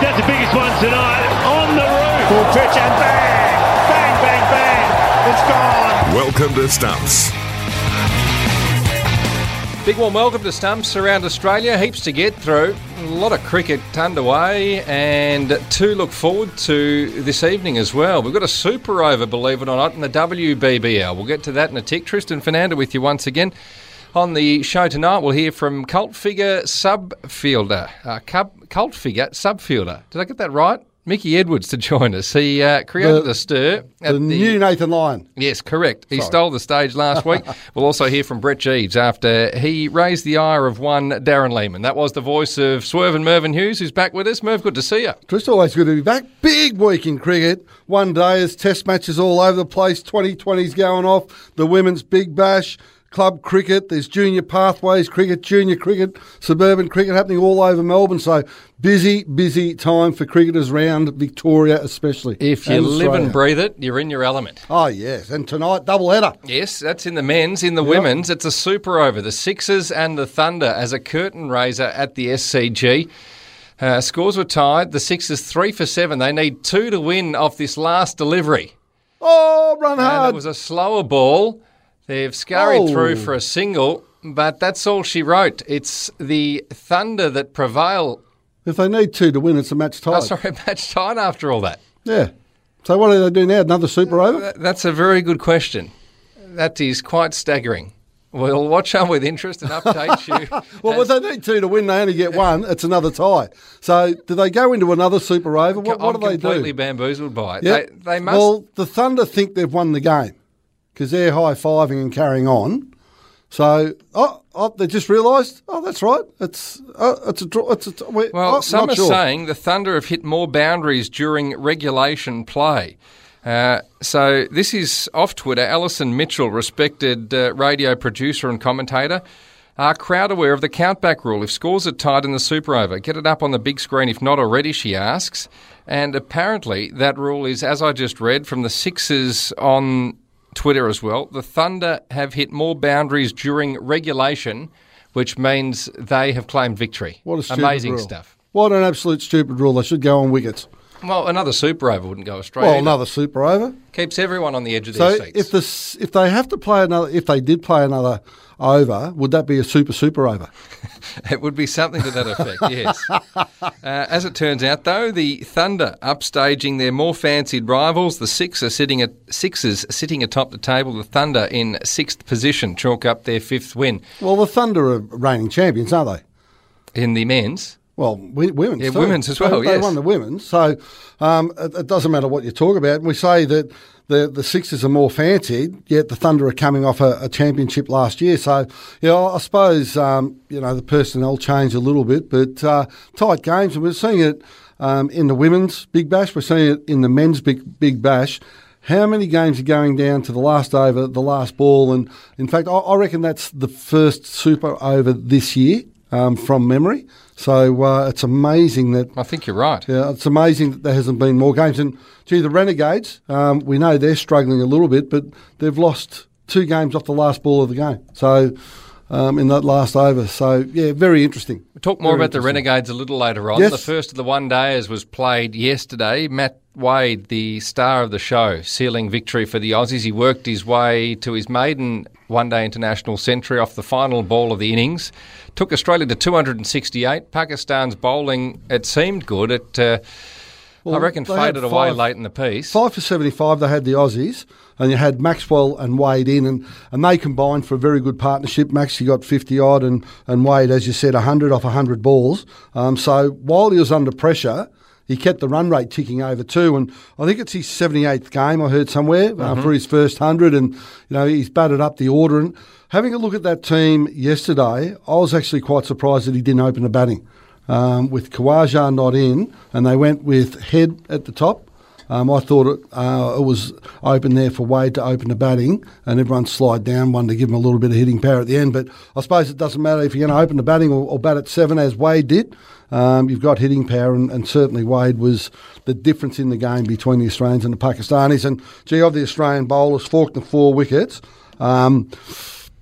That's the biggest one tonight. On the roof. Full pitch and bang! Bang, bang, bang! It's gone! Welcome to Stumps. Big warm welcome to Stumps around Australia. Heaps to get through. A lot of cricket underway and to look forward to this evening as well. We've got a super over, believe it or not, in the WBBL. We'll get to that in a tick. Tristan Foenander with you once again. On the show tonight, we'll hear from cult figure subfielder, uh, cub, cult figure subfielder. Did I get that right? Mickey Edwards to join us. He uh, created The- a stir. at The, new Nathan Lyon. Yes, correct. He stole the stage last week. we'll also hear from Brett Geeves after he raised the ire of one Darren Lehmann. That was the voice of Swerve and Mervyn Hughes, who's back with us. Merv, good to see you. Chris, always good to be back. Big week in cricket. One day as test matches all over the place. 2020's going off. The women's big bash. Club cricket, there's junior pathways cricket, junior cricket, suburban cricket happening all over Melbourne. So busy, busy time for cricketers round Victoria, especially. If you And live and breathe it, you're in your element. Oh yes, and tonight double header. Yes, that's in the men's. In the women's, it's a super over. The Sixers and the Thunder as a curtain raiser at the SCG. Uh, scores were tied. The Sixers three for seven. They need two to win off this last delivery. Oh, run And hard. it was a slower ball. They've scurried Oh. through for a single, but that's all she wrote. It's the Thunder that prevail. if they need two to win, it's a match tie. Oh, sorry, match tied after all that. Yeah. So what do they do now? Another super over? That's a very good question. That is quite staggering. We'll watch on with interest and update you. Well, if they need two to win, they only get one. It's another tie. So, do they go into another super over? What, what do they completely bamboozled by it. Yep. They, they must. Well, the Thunder think they've won the game because they're high fiving and carrying on. So, oh, oh they just realised. Oh, that's right. It's oh, it's a draw. It's a. we Well, oh, some are sure. saying the Thunder have hit more boundaries during regulation play. Uh, so this is off Twitter. Alison Mitchell, respected uh, radio producer and commentator. Are crowd aware of the countback rule? If scores are tied in the super over, get it up on the big screen. If not already, she asks. And apparently, that rule is, as I just read from the Sixers on Twitter as well. The Thunder have hit more boundaries during regulation, which means they have claimed victory. What a stupid amazing rule. stuff. What an absolute stupid rule. They should go on wickets. Well, another super over wouldn't go astray. Well, either. another super over. keeps everyone on the edge of So, their seats. if the if they have to play another, if they did play another over, would that be a super super over? It would be something to that effect, yes. Uh, as it turns out, though, the Thunder upstaging their more fancied rivals. The Sixers sitting at Sixers sitting atop the table. The Thunder in sixth position chalk up their fifth win Well, the Thunder are reigning champions, aren't they? in the men's. Well, women's. Yeah, too. women's as They- well, They, yes. won the women's, so um, it, it doesn't matter what you talk about. We say that the the Sixers are more fancied, yet the Thunder are coming off a, a championship last year. So, you know, I suppose um, you know the personnel changed a little bit, but uh, tight games, and we're seeing it um, in the women's Big Bash. We're seeing it in the men's Big Big Bash. How many games are going down to the last over, the last ball? And in fact, I, I reckon that's the first super over this year um, from memory. So uh, it's amazing that I think you're right. yeah, it's amazing that there hasn't been more games. And gee, the Renegades, um, we know they're struggling a little bit, but they've lost two games off the last ball of the game. So um, in that last over, so yeah, very interesting. We'll talk more Very about the. Renegades a little later on. Yes. The first of the one days was played yesterday. Matt Wade, the star of the show, sealing victory for the Aussies. He worked his way to his maiden one day international century off the final ball of the innings. Took Australia to 268. Pakistan's bowling, it seemed good. It, uh, I reckon, faded away late in the piece. Five for 75, they had the Aussies, and you had Maxwell and Wade in, and, and they combined for a very good partnership. Max, he got 50 odd, and, and Wade, as you said, 100 off 100 balls. Um, so while he was under pressure, he kept the run rate ticking over too, and I think it's his 78th game, I heard somewhere, uh, for his first 100, and, you know, he's batted up the order. And having a look at that team yesterday, I was actually quite surprised that he didn't open the batting. Um, with Khawaja not in, and they went with Head at the top. Um, I thought it, uh, it was open there for Wade to open the batting, and everyone slide down one to give him a little bit of hitting power at the end. But I suppose it doesn't matter if you're going to open the batting or, or bat at seven as Wade did. Um, you've got hitting power, and, and certainly Wade was the difference in the game between the Australians and the Pakistanis. And gee, of the Australian bowlers, forked the four wickets. Um,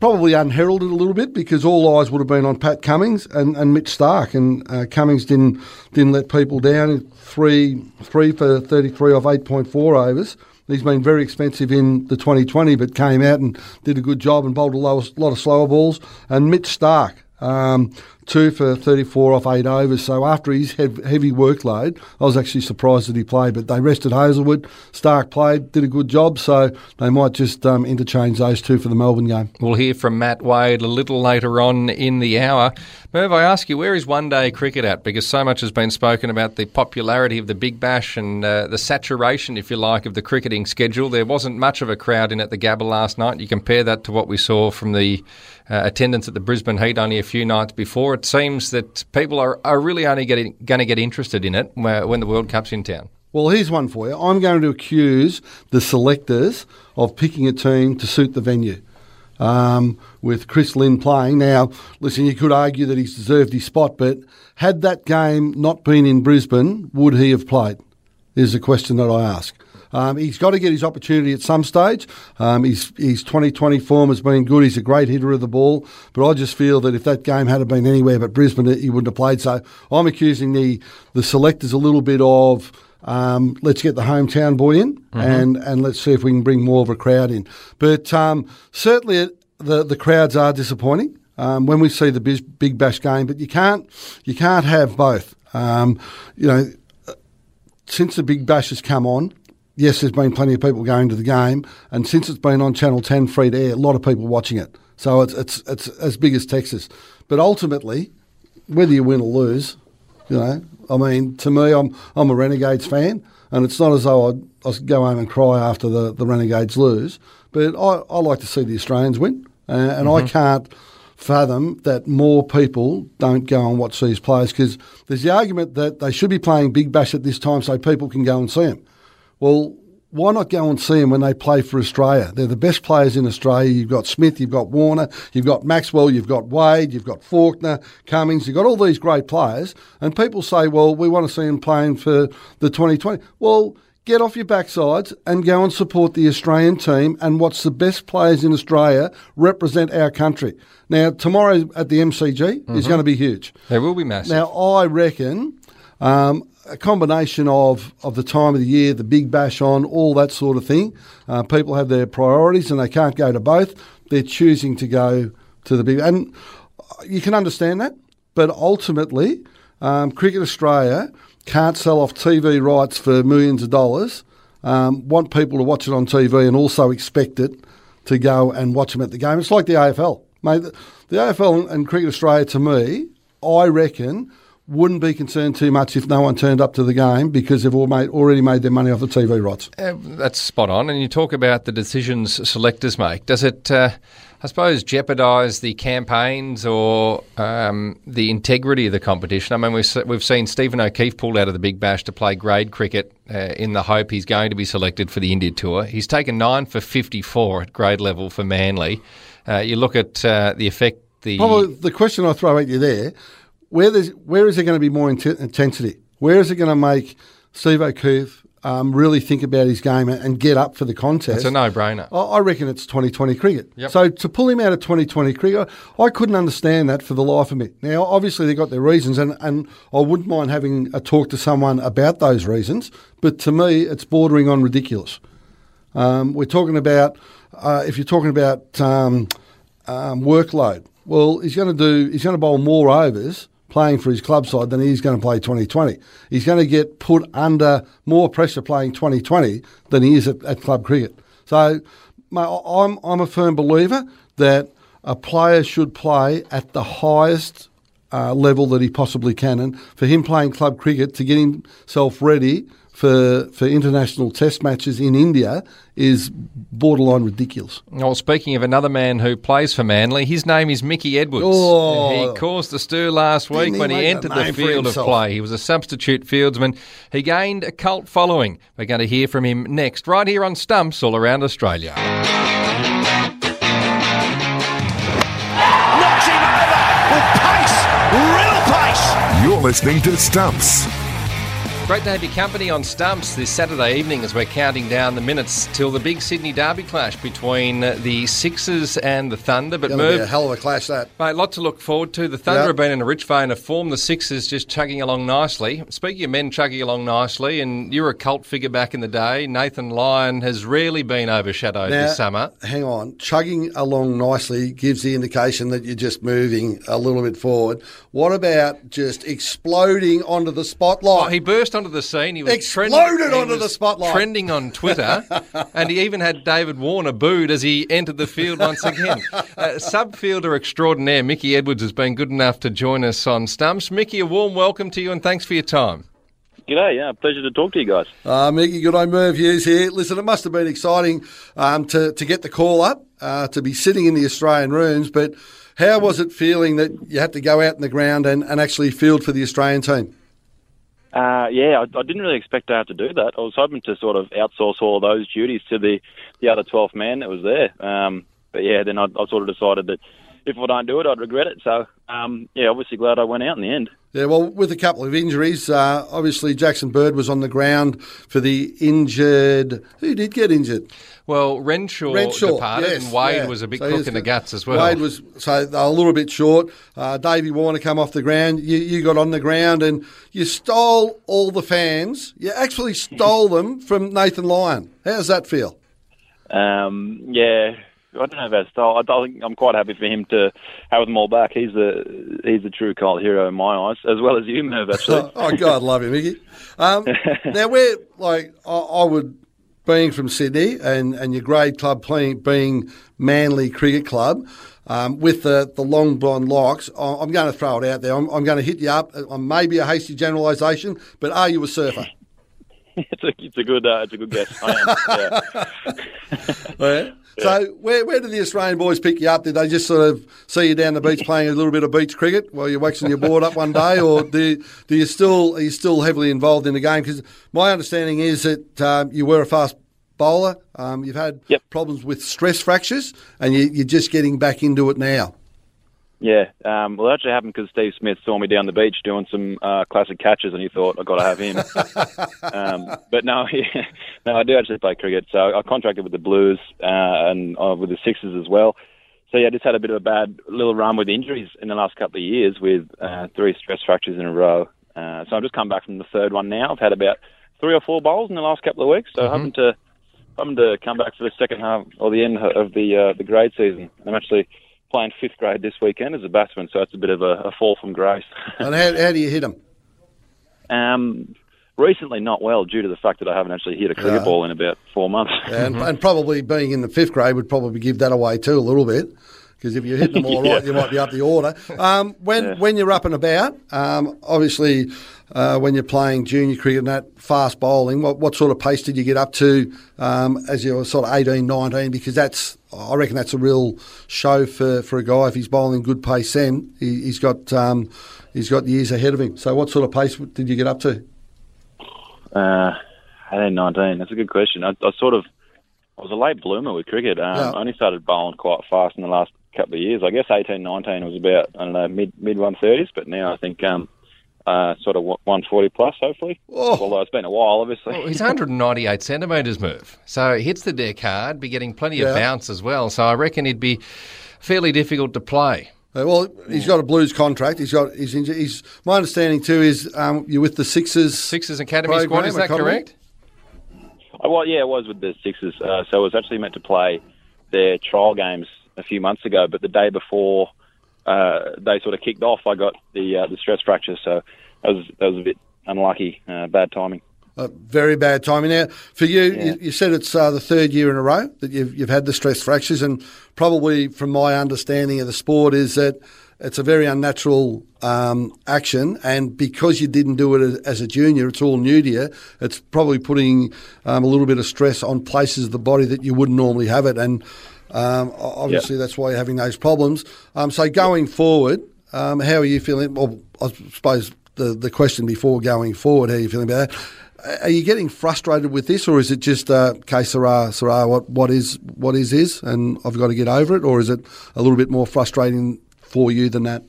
probably unheralded a little bit because all eyes would have been on Pat Cummins and, and Mitch Starc, and uh, Cummins didn't didn't let people down. Three three for thirty three off eight point four overs. He's been very expensive in the 2020, but came out and did a good job and bowled a lot of slower balls. And Mitch Starc, um, two for 34 off eight overs. So after his heavy workload, I was actually surprised that he played. But they rested Hazlewood. Starc played, did a good job. So they might just um, interchange those two for the Melbourne game. We'll hear from Matt Wade a little later on in the hour. Merv, I ask you, where is one day cricket at? Because so much has been spoken about the popularity of the Big Bash and uh, the saturation, if you like, of the cricketing schedule. There wasn't much of a crowd in at the Gabba last night. You compare that to what we saw from the uh, attendance at the Brisbane Heat only a few nights before. It seems that people are, are really only getting, going to get interested in it when the World Cup's in town. Well, here's one for you. I'm going to accuse the selectors of picking a team to suit the venue. Um, with Chris Lynn playing. Now, listen, you could argue that he's deserved his spot, but had that game not been in Brisbane, would he have played? Is the question that I ask. Um, he's got to get his opportunity at some stage. Um, his, his 2020 form has been good. He's a great hitter of the ball. But I just feel that if that game had been anywhere but Brisbane, he wouldn't have played. So I'm accusing the, the selectors a little bit of. Um, let's get the hometown boy in mm-hmm. and, and let's see if we can bring more of a crowd in. But um, certainly the, the crowds are disappointing um, when we see the big, big bash game, but you can't, you can't have both. Um, you know, since the big bash has come on, yes, there's been plenty of people going to the game, and since it's been on Channel 10 free to air, a lot of people watching it. So it's it's it's as big as Texas. But ultimately, whether you win or lose, you know, I mean, to me, I'm I'm a Renegades fan, and it's not as though I'd, I'd go home and cry after the, the Renegades lose. But I, I like to see the Australians win, uh, and mm-hmm. I can't fathom that more people don't go and watch these players because there's the argument that they should be playing Big Bash at this time so people can go and see them. Well, why not go and see them when they play for Australia? They're the best players in Australia. You've got Smith, you've got Warner, you've got Maxwell, you've got Wade, you've got Faulkner, Cummins, you've got all these great players. And people say, well, we want to see them playing for the 2020. Well, get off your backsides and go and support the Australian team and watch the best players in Australia represent our country. Now, tomorrow at the MCG mm-hmm. is going to be huge. They will be massive. Now, I reckon um, a combination of, of the time of the year, the big bash on, all that sort of thing. Uh, people have their priorities and they can't go to both. They're choosing to go to the big. And you can understand that, but ultimately, um, Cricket Australia can't sell off TV rights for millions of dollars, um, want people to watch it on TV and also expect it to go and watch them at the game. It's like the AFL. Mate, the, the AFL and Cricket Australia, to me, I reckon – wouldn't be concerned too much if no one turned up to the game because they've all made, already made their money off the TV rights. Uh, that's spot on. And you talk about the decisions selectors make. Does it, uh, I suppose, jeopardise the campaigns or um, the integrity of the competition? I mean, we've, we've seen Stephen O'Keefe pulled out of the Big Bash to play grade cricket uh, in the hope he's going to be selected for the India Tour. He's taken nine for 54 at grade level for Manly. Uh, you look at uh, the effect the. Probably the question I throw at you there where where is there going to be more intensity? Where is it going to make Steve O'Keefe um, really think about his game and get up for the contest? It's a no-brainer. I, reckon it's 2020 cricket. Yep. So to pull him out of 2020 cricket, I couldn't understand that for the life of me. Now, obviously they've got their reasons, and, and I wouldn't mind having a talk to someone about those reasons. But to me, it's bordering on ridiculous. Um, we're talking about uh, if you're talking about um, um workload. Well, he's going to do. He's going to bowl more overs playing for his club side than he's going to play 2020. He's going to get put under more pressure playing 2020 than he is at, at club cricket. So I'm, I'm a firm believer that a player should play at the highest uh, level that he possibly can. And for him playing club cricket to get himself ready for for international test matches in India is borderline ridiculous. Well, speaking of another man who plays for Manly, his name is Mickey Edwards. Oh, he caused the stir last week he when he entered the field of play. He was a substitute fieldsman. He gained a cult following. We're going to hear from him next, right here on Stumps all around Australia. Knocks him over with pace, real pace. You're listening to Stumps Great to have your company on Stumps this Saturday evening as we're counting down the minutes till the big Sydney Derby clash between the Sixers and the Thunder. But be a hell of a clash that. mate, lot to look forward to. The Thunder Yeah. have been in a rich vein of form. The Sixers just chugging along nicely. Speaking of men chugging along nicely, and you're a cult figure back in the day, Nathan Lyon has rarely been overshadowed Now, this summer. Hang on. Chugging along nicely gives the indication that you're just moving a little bit forward. What about just exploding onto the spotlight? Oh, he burst onto the scene. He was Exploded trending, onto was the spotlight. Trending on Twitter, and he even had David Warner booed as he entered the field once again. Uh, subfielder extraordinaire Mickey Edwards has been good enough to join us on Stumps. Mickey, a warm welcome to you, and thanks for your time. G'day, yeah, pleasure to talk to you guys. Uh, Mickey, good on Merv Hughes here. Listen, it must have been exciting um, to, to get the call up, uh, to be sitting in the Australian rooms, but how was it feeling that you had to go out in the ground and, and actually field for the Australian team? Uh, yeah, I, I didn't really expect to have to do that. I was hoping to sort of outsource all those duties to the, the other 12th man that was there. Um, but yeah, then I, I sort of decided that if I don't do it, I'd regret it. So, um, yeah, obviously glad I went out in the end. Yeah, well, with a couple of injuries, uh, obviously Jackson Bird was on the ground for the injured. Who did get injured? Well, Renshaw, Renshaw, departed, yes, and Wade yeah. was a bit So cook in the guts as well. Wade was so a little bit short. Uh, Davey Warner come off the ground. You, you got on the ground and you stole all the fans. You actually stole them from Nathan Lyon. How does that feel? Um, yeah, I don't know about style. I think I'm quite happy for him to have them all back. He's the he's the true cult hero in my eyes, as well as you, Merv. Actually, oh God, love you, Mickey. Um, now we're like I, I would being from Sydney and, and your grade club playing being Manly Cricket Club. Um, with the, the long blonde locks, I'm going to throw it out there. I'm, I'm going to hit you up. Uh, maybe a hasty generalisation, but are you a surfer? it's a it's a good uh, it's a good guess. I am. Yeah. Yeah. So where, where did the Australian boys pick you up? Did they just sort of see you down the beach playing a little bit of beach cricket while you're waxing your board up one day, or do, do you still are you still heavily involved in the game? Because my understanding is that um, you were a fast bowler. Um, you've had Yep. problems with stress fractures, and you, you're just getting back into it now. Yeah, um, well, it actually happened because Steve Smith saw me down the beach doing some uh, classic catches, and he thought I got to have him. um, but no, yeah, no, I do actually play cricket. So I contracted with the Blues uh, and uh, with the Sixers as well. So yeah, I just had a bit of a bad little run with injuries in the last couple of years, with uh, three stress fractures in a row. Uh, so I've just come back from the third one now. I've had about three or four bowls in the last couple of weeks. So hoping to hoping to come back for the second half or the end of the uh, the grade season. I'm actually playing fifth grade this weekend as a batsman, so it's a bit of a, a fall from grace. And how, how do you hit them? um, recently, not well due to the fact that I haven't actually hit a cricket ball in about four months. And, and probably being in the fifth grade would probably give that away too a little bit. Because if you're hitting them all right, Yeah. you might be up the order. Um, when when you're up and about, um, obviously, uh, when you're playing junior cricket and that fast bowling, what, what sort of pace did you get up to um, as you were sort of 18, 19? Because that's, I reckon that's a real show for, for a guy if he's bowling good pace. Then he, he's got um, he's got years ahead of him. So what sort of pace did you get up to? Uh, 18, 19. That's a good question. I, I sort of, I was a late bloomer with cricket. Um, Yeah. I only started bowling quite fast in the last couple of years. I guess 18, 19 was about, I don't know, mid mid 130s, but now I think um, uh, sort of 140 plus, hopefully. Oh. Although it's been a while, obviously. Well, he's 198 centimetres, move, So he hits the deck hard, be getting plenty Yeah. of bounce as well. So I reckon he'd be fairly difficult to play. Uh, well, he's got a Blues contract. He's got he's. He's my understanding too is um, you're with the Sixers. Sixers Academy program, squad, is that academy? correct? I, well, yeah, I was with the Sixers. Uh, so I was actually meant to play their trial games a few months ago, but the day before uh, they sort of kicked off, I got the uh, the stress fracture. So that was that was a bit unlucky, uh, bad timing. Uh, very bad timing. Now, for you, Yeah. you, you said it's uh, the third year in a row that you've, you've had the stress fractures, and probably from my understanding of the sport is that it's a very unnatural um, action, and because you didn't do it as, as a junior, it's all new to you. It's probably putting um, a little bit of stress on places of the body that you wouldn't normally have it, and um, o- obviously that's why you're having those problems. Um, so going forward, um, how are you feeling? Well, I suppose the the question before going forward, how are you feeling about that? Are you getting frustrated with this, or is it just uh, que sera, sera, what, what is what is is, and I've got to get over it, or is it a little bit more frustrating for you than that?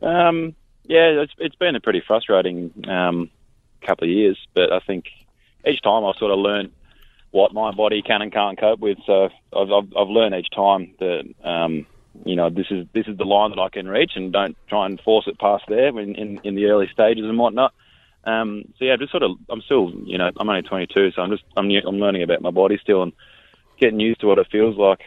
Um, yeah, it's, it's been a pretty frustrating um, couple of years. But I think each time I sort of learn what my body can and can't cope with. So I've I've, I've learned each time that um, you know this is this is the line that I can reach, and don't try and force it past there in in, in the early stages and whatnot. Um, so yeah, just sort of I'm still you know I'm only 22, so I'm just I'm new, I'm learning about my body still and getting used to what it feels like.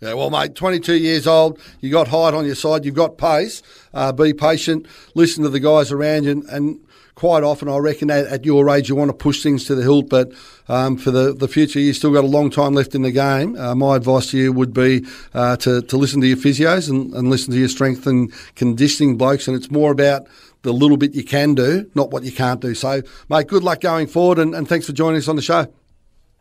Yeah, well, mate, 22 years old, you got height on your side, you've got pace. Uh, be patient, listen to the guys around you, and, and quite often I reckon at, at, your age you want to push things to the hilt, but um, for the, the future, you've still got a long time left in the game. Uh, my advice to you would be uh, to, to listen to your physios and, and listen to your strength and conditioning blokes, and it's more about the little bit you can do, not what you can't do. So, mate, good luck going forward, and, and thanks for joining us on the show.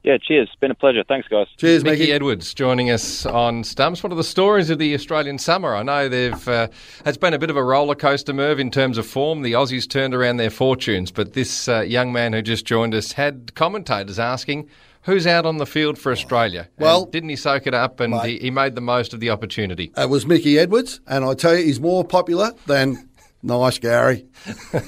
Yeah, cheers. It's been a pleasure. Thanks, guys. Cheers, Mickey Mickey. Edwards joining us on Stumps. What are the stories of the Australian summer? I know they've uh, it's been a bit of a roller coaster move in terms of form. The Aussies turned around their fortunes, but this uh, young man who just joined us had commentators asking. Who's out on the field for Australia? Well, and didn't he soak it up and he, he made the most of the opportunity? It was Mickey Edwards, and I tell you, he's more popular than Nice, Gary.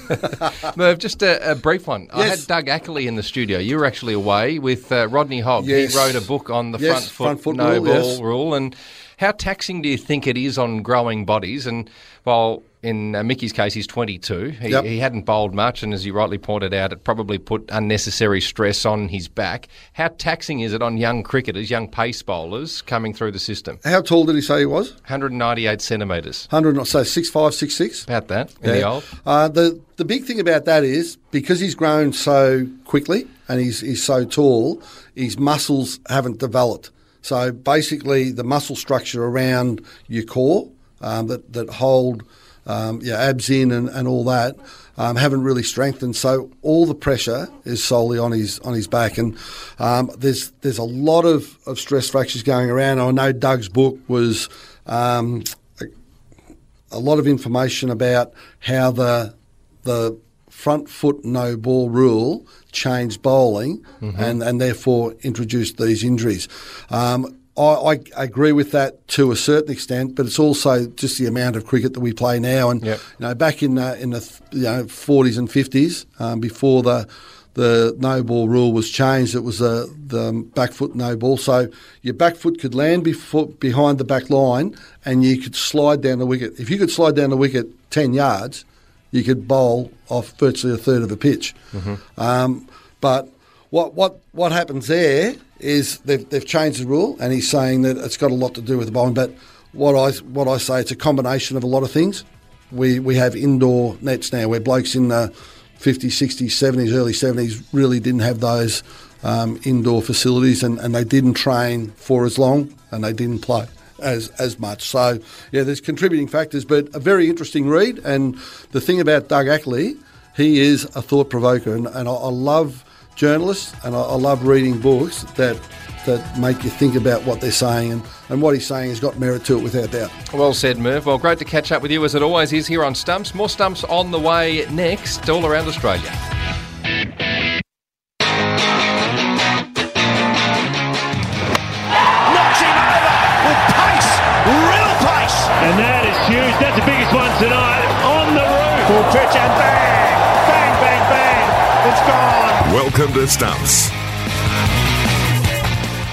Merv, just a, a, brief one. Yes. I had Doug Ackley in the studio. You were actually away with uh, Rodney Hogg. Yes. He wrote a book on the yes, front foot, front foot no rule, ball rule. And how taxing do you think it is on growing bodies? And while in uh, Mickey's case, he's 22. He, Yep. he hadn't bowled much, and as you rightly pointed out, it probably put unnecessary stress on his back. How taxing is it on young cricketers, young pace bowlers coming through the system? How tall did he say he was? 198 centimetres. 100, so six five, six six. About that in the old. Uh, the the big thing about that is because he's grown so quickly and he's he's so tall, his muscles haven't developed. So basically, the muscle structure around your core um, that that hold um, your abs in and, and all that um, haven't really strengthened. So all the pressure is solely on his on his back, and um, there's there's a lot of, of stress fractures going around. I know Doug's book was. Um, a lot of information about how the the front foot no ball rule changed bowling and, and therefore introduced these injuries. Um, I, I agree with that to a certain extent, but it's also just the amount of cricket that we play now. And Yep. you know, back in the, in the you know, 40s and 50s, um, before the the no ball rule was changed, it was the the back foot no ball. So your back foot could land before, behind the back line, and you could slide down the wicket. If you could slide down the wicket ten yards, you could bowl off virtually a third of the pitch. Um, but what what what happens there is they've, they've changed the rule, and he's saying that it's got a lot to do with the bowling. But what I what I say, it's a combination of a lot of things. We we have indoor nets now, where blokes in the 50s, 60s, 70s, early 70s really didn't have those um, indoor facilities, and, and they didn't train for as long, and they didn't play as as much. So yeah, there's contributing factors, but a very interesting read. And the thing about Doug Ackley, he is a thought provoker, and, and I, I love journalists and I, I love reading books that that make you think about what they're saying, and, and what he's saying has got merit to it without doubt. Well said, Merv. Well, great to catch up with you as it always is here on Stumps. More Stumps on the way next, all around Australia. Knocks him over with pace, real pace. And that is huge. That's the biggest one tonight. On the roof. Full pitch and bang, bang, Welcome to Stumps.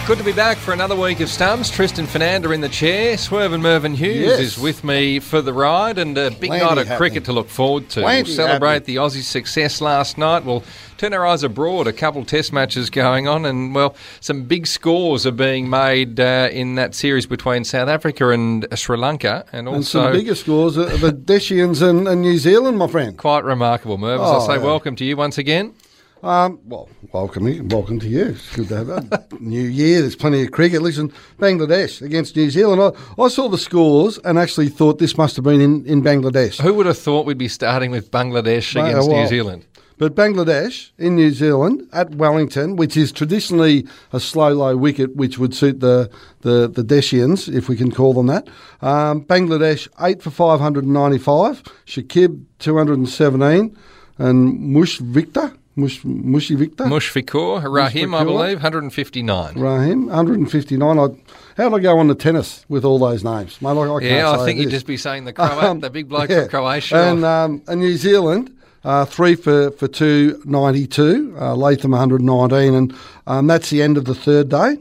Good to be back for another week of Stumps. Tristan Foenander in the chair. Swerve and Mervyn Hughes Yes. is with me for the ride and a big Plenty night of happening. cricket to look forward to. Plenty we'll celebrate happening. the Aussie success last night. We'll turn our eyes abroad. A couple of test matches going on and, well, some big scores are being made uh, in that series between South Africa and Sri Lanka and And also... some bigger scores are the Deshians and, and New Zealand, my friend. Quite remarkable, Merv. As Oh, I say, yeah. welcome to you once again. Um, well, welcome, welcome to you. It's good to have a new year. There's plenty of cricket. Listen, Bangladesh against New Zealand. I, I saw the scores and actually thought this must have been in, in Bangladesh. Who would have thought we'd be starting with Bangladesh Mate, against New Zealand? But Bangladesh in New Zealand at Wellington, which is traditionally a slow, low wicket, which would suit the the, the Deshians, if we can call them that. Um, Bangladesh eight for five hundred and ninety five. Shakib two hundred and seventeen, and Mush Victor. Mush, Mushy Victor. Mushfiqur, Rahim, I believe, 159. Rahim, 159. I, how'd I go on the tennis with all those names? Mate, I, I can't Yeah, I think you'd just be saying the Croat, Um, the big bloke yeah. from Croatia. And, um, and New Zealand, uh, three for, for 292, uh, Latham 119, and um, that's the end of the third day.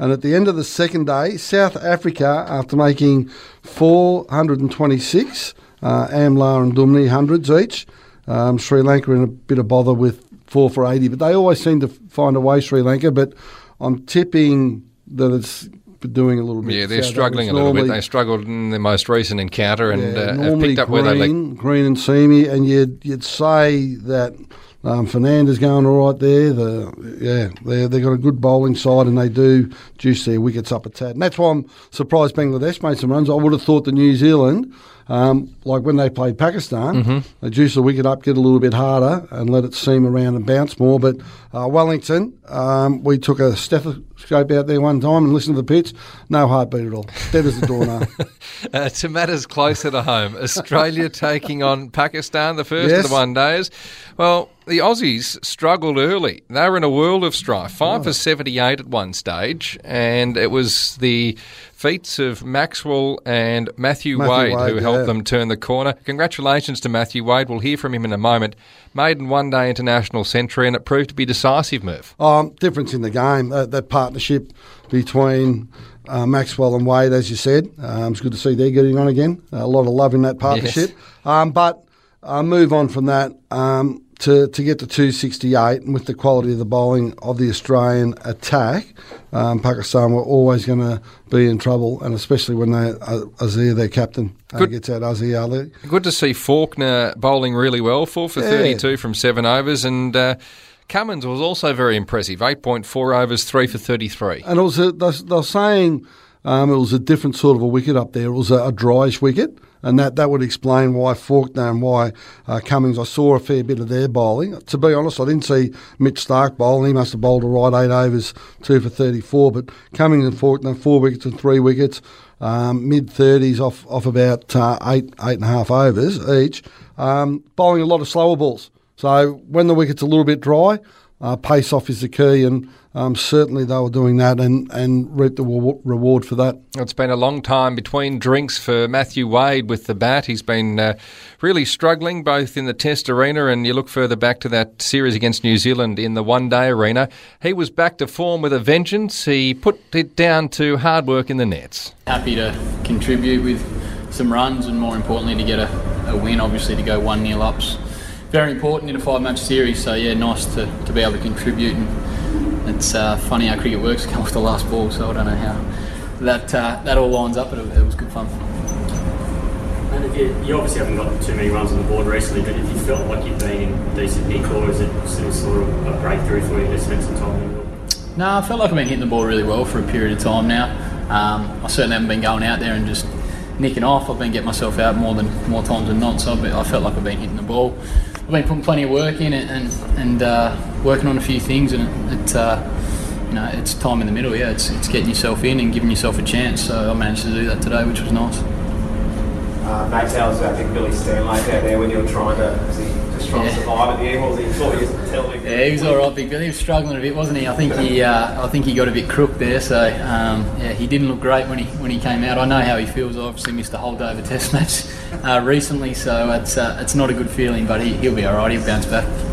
And at the end of the second day, South Africa, after making 426, uh, Amla and Duminy hundreds each, um, Sri Lanka in a bit of bother with four for 80, but they always seem to find a way, Sri Lanka. But I'm tipping that it's doing a little bit. Yeah, they're South struggling a little bit. They struggled in their most recent encounter and yeah, uh, have picked up where they green, green and seamy, and you'd you'd say that um, Fernandez going all right there. The yeah, they they got a good bowling side, and they do juice their wickets up a tad, and that's why I'm surprised Bangladesh made some runs. I would have thought the New Zealand. Um, like when they played Pakistan, Mm-hmm. they juice the wicket up, get a little bit harder, and let it seam around and bounce more. But uh, Wellington, um, we took a stethoscope out there one time and listened to the pitch. No heartbeat at all. Dead as a doornail. Uh, to matters closer to home, Australia taking on Pakistan, the first of the one days. Well, the Aussies struggled early. They were in a world of strife. Five for 78 at one stage, and it was the feats of Maxwell and Matthew, Matthew Wade, who Wade, helped yeah. them turn the corner. Congratulations to Matthew Wade. We'll hear from him in a moment. Maiden one day international century, and it proved to be a decisive move. Um, difference in the game, that, that partnership between uh, Maxwell and Wade, as you said. Um, it's good to see they're getting on again. a lot of love in that partnership. Um, but uh, move on from that um, to, to get to 268, and with the quality of the bowling of the Australian attack, um, Pakistan were always going to be in trouble, and especially when they uh, Azhar, their captain, uh, Good. gets out Azhar Ali. Good to see Faulkner bowling really well, four for Yeah. 32 from seven overs, and uh, Cummins was also very impressive, 8.4 overs, three for 33. And it was a, they're, they're saying um, it was a different sort of a wicket up there. It was a, a dryish wicket, and that, that would explain why Faulkner and why uh, Cummins. I saw a fair bit of their bowling. To be honest, I didn't see Mitch Starc bowling. He must have bowled a right eight overs, two for thirty-four. But Cummins and Faulkner, four wickets and three wickets, um, mid thirties off off about uh, eight eight and a half overs each, um, bowling a lot of slower balls. So when the wicket's a little bit dry, uh, pace off is the key, and um, certainly they were doing that and, and reaped the reward for that. It's been a long time between drinks for Matthew Wade with the bat. He's been uh, really struggling both in the Test arena and you look further back to that series against New Zealand in the one day arena. He was back to form with a vengeance. He put it down to hard work in the nets. happy to contribute with some runs and more importantly to get a, a win obviously to go 1 nil ups very important in a five match series so yeah nice to, to be able to contribute and it's uh, funny how cricket works come off the last ball so I don't know how that uh, that all lines up but it, it was good fun And if you, you obviously haven't got too many runs on the board recently, but if you felt like you've been in decent nick, or is it sort of a breakthrough for you to spend some time in the middle? No, I felt like I've been hitting the ball really well for a period of time now. Um, I certainly haven't been going out there and just nicking off. I've been getting myself out more than more times than not. So I've been, I felt like I've been hitting the ball. I've been putting plenty of work in it and and uh, working on a few things. And it, it uh, you know, it's time in the middle. Yeah, it's, it's getting yourself in and giving yourself a chance. So I managed to do that today, which was nice. Uh, was uh, Big Billy Stanlake out there when you were trying to, was he Yeah. to survive at the end? What was he thought he was telling? Yeah, he was all right, Big Billy. He was struggling a bit, wasn't he? I think he, uh, I think he got a bit crook there. So um, yeah, he didn't look great when he when he came out. I know how he feels. I obviously missed a whole day of a Test match uh, recently, so it's uh, it's not a good feeling. But he, he'll be all right. He'll bounce back.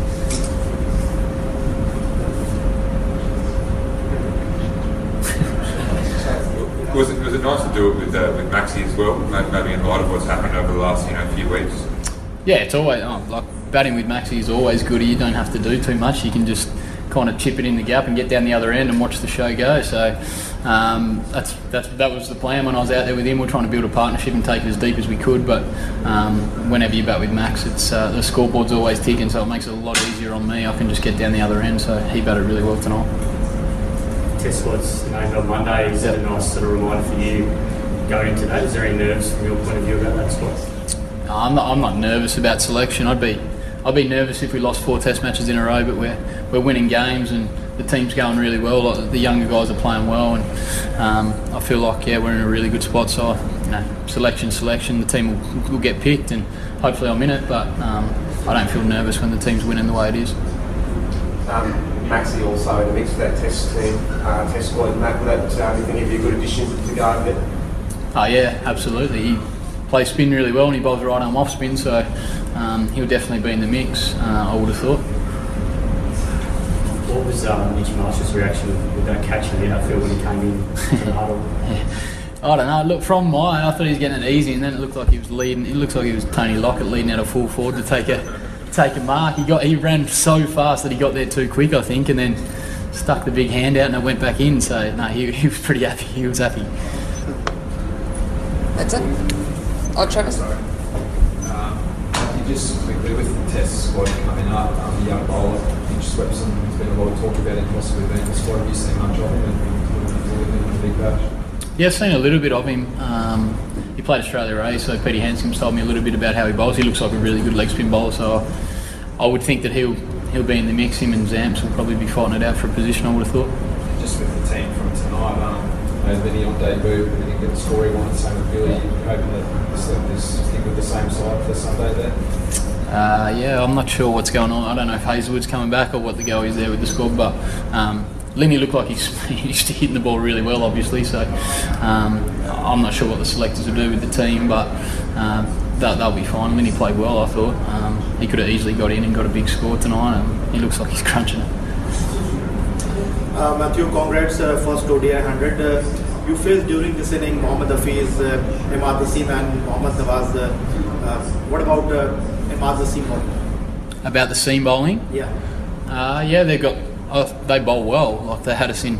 Was it, was it nice to do it with uh, with Maxi as well? Maybe in light of what's happened over the last you know few weeks. Yeah, it's always oh, like batting with Maxi is always good. You don't have to do too much. You can just kind of chip it in the gap and get down the other end and watch the show go. So um, that's that's that was the plan when I was out there with him. We are trying to build a partnership and take it as deep as we could. But um, whenever you bat with Max, it's uh, the scoreboard's always ticking, so it makes it a lot easier on me. I can just get down the other end. So he batted really well tonight. Test squad's named on Monday. Is that a nice sort of reminder for you going into that? Is there any nerves from your point of view about that squad? No, I'm not, I'm not nervous about selection. I'd be I'd be nervous if we lost four Test matches in a row, but we're we're winning games and the team's going really well. Like, the younger guys are playing well, and um, I feel like yeah we're in a really good spot. So you know, selection, selection. The team will, will get picked, and hopefully I'm in it. But um, I don't feel nervous when the team's winning the way it is. Um, Maxi also in the mix for that test team, uh, test squad, and that, would that, uh, you think he'd be a good addition to Garden? Oh yeah, absolutely. He, plays spin really well and he bowls right arm off spin, so um, he'll definitely be in the mix. Uh, I would have thought. What was um, Mitch Marsh's reaction with that catch in the outfield when he came in to the huddle? I don't know. Look, from mine, I thought he was getting it easy, and then it looked like he was leading. It looks like he was Tony Lockett leading out of full forward to take a take a mark. He got he ran so fast that he got there too quick, I think, and then stuck the big hand out and it went back in. So no, he, he was pretty happy. He was happy. That's it. Oh, Travis. Sorry. Um, you just quickly with the test squad coming up, um, the young bowler, Finch Swepson, there's been a lot of talk about him possibly being the squad. Have you seen much of him and looking him in the big bash? Yeah, I've seen a little bit of him. Um, he played Australia A, so Petey Handscomb's told me a little bit about how he bowls. He looks like a really good leg spin bowler, so I would think that he'll he'll be in the mix. Him and Zamps will probably be fighting it out for a position. I would have thought. Just with the team from tonight, um, you know, Lenny on debut, we didn't get the he wanted, same with Billy. Hoping that selectors stick with the same side for Sunday there? Uh, yeah, I'm not sure what's going on. I don't know if Hazlewood's coming back or what the go is there with the squad, but um, looked like he's, he's hitting the ball really well, obviously. So um, I'm not sure what the selectors will do with the team, but um, they'll, they'll be fine. Lenny played well, I thought. Um, he could have easily got in and got a big score tonight, and he looks like he's crunching it. Uh, Matthew, congrats uh, first ODI 100. Uh, you faced during this inning Mohammad Hafeez, uh, Imad Wasim and Mohammad Nawaz. Uh, uh, what about uh, Imad Wasim? bowling? About the seam bowling, Yeah. Uh, yeah, they've got they bowl well. Like they had us in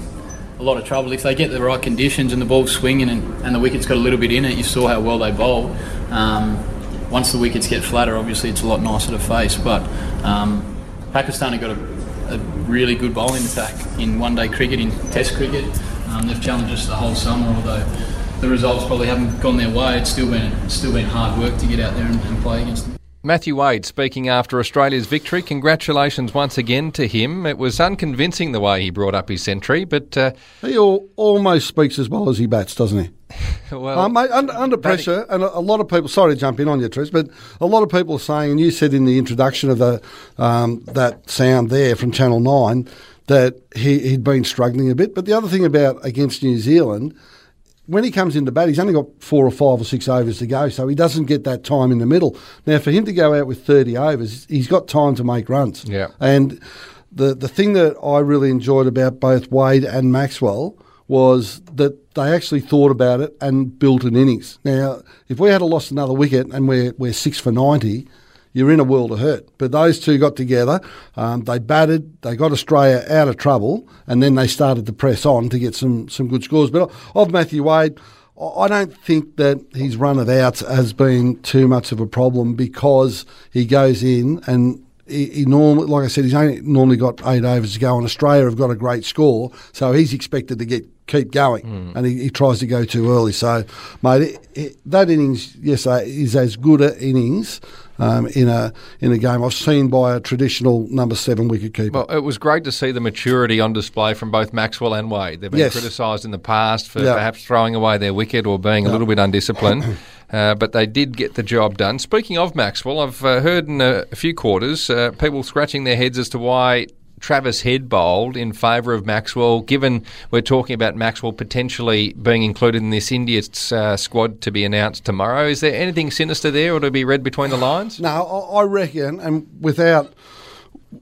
a lot of trouble. If they get the right conditions and the ball's swinging and, and the wicket's got a little bit in it, you saw how well they bowl. Um, once the wickets get flatter, obviously it's a lot nicer to face. But um, Pakistan have got a, a really good bowling attack in one-day cricket, in Test cricket. Um, they've challenged us the whole summer, although the results probably haven't gone their way. It's still been it's still been hard work to get out there and, and play against them. Matthew Wade speaking after Australia's victory. Congratulations once again to him. It was unconvincing the way he brought up his century, but uh, He al- almost speaks as well as he bats, doesn't he? well, Uh, mate, under, under pressure, and a, a lot of people. Sorry to jump in on you, Trish, but a lot of people are saying, and you said in the introduction of the um, that sound there from Channel Nine that he, he'd been struggling a bit. But the other thing about against New Zealand, when he comes into bat, he's only got four or five or six overs to go, so he doesn't get that time in the middle. Now, for him to go out with thirty overs, he's got time to make runs. Yeah. And the the thing that I really enjoyed about both Wade and Maxwell was that they actually thought about it and built an innings. Now, if we had lost another wicket and we're we're six for ninety, you're in a world of hurt. But those two got together, um, they batted, they got Australia out of trouble, and then they started to press on to get some some good scores. But of Matthew Wade. I don't think that his run of outs has been too much of a problem because he goes in and he, he normally, like I said, he's only normally got eight overs to go, and Australia have got a great score, so he's expected to get keep going, and he, he tries to go too early. So, mate, it, it, that innings, yes, is as good an innings um, in a in a game I've seen by a traditional number seven wicket keeper. Well, it was great to see the maturity on display from both Maxwell and Wade. They've been Yes. criticised in the past for Yeah. perhaps throwing away their wicket or being a little bit undisciplined, uh, but they did get the job done. Speaking of Maxwell, I've uh, heard in a, few quarters uh, people scratching their heads as to why. Travis Head bowled in favour of Maxwell, given we're talking about Maxwell potentially being included in this India uh, squad to be announced tomorrow. Is there anything sinister there or to be read between the lines? No, I reckon, and without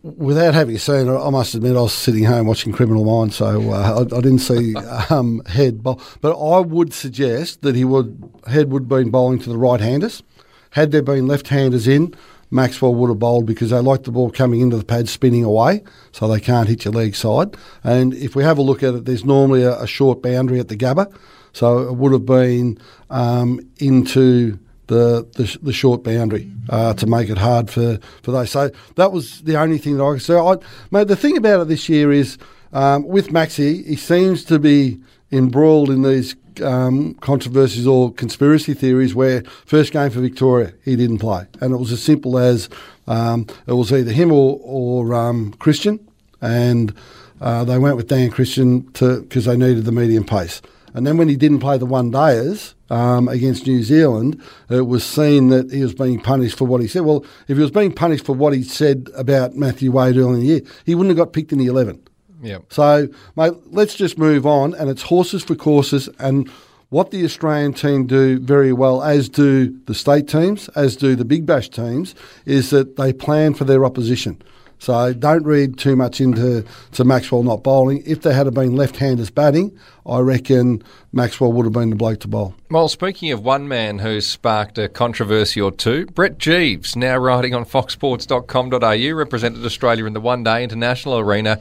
without having seen it, I must admit I was sitting home watching Criminal Minds, so uh, I, I didn't see um, Head bowl. But I would suggest that he would Head would have been bowling to the right-handers. Had there been left-handers in, Maxwell would have bowled because they like the ball coming into the pad spinning away, so they can't hit your leg side. And if we have a look at it, there's normally a, a short boundary at the Gabba, so it would have been um, into the, the, the short boundary uh, to make it hard for, for those. So that was the only thing that I could say. I, mate, the thing about it this year is um, with Maxi, he seems to be embroiled in these um, controversies or conspiracy theories where first game for Victoria he didn't play, and it was as simple as um, it was either him or, or um, Christian, and uh, they went with Dan Christian because they needed the medium pace. And then when he didn't play the one dayers um, against New Zealand, it was seen that he was being punished for what he said. Well, if he was being punished for what he said about Matthew Wade earlier in the year, he wouldn't have got picked in the 11. Yeah. So, mate, let's just move on. And it's horses for courses. And what the Australian team do very well, as do the state teams, as do the Big Bash teams, is that they plan for their opposition. So don't read too much into to Maxwell not bowling. If they had been left-handers batting, I reckon Maxwell would have been the bloke to bowl. Well, speaking of one man who's sparked a controversy or two, Brett Geeves, now writing on foxsports.com.au, represented Australia in the one-day international arena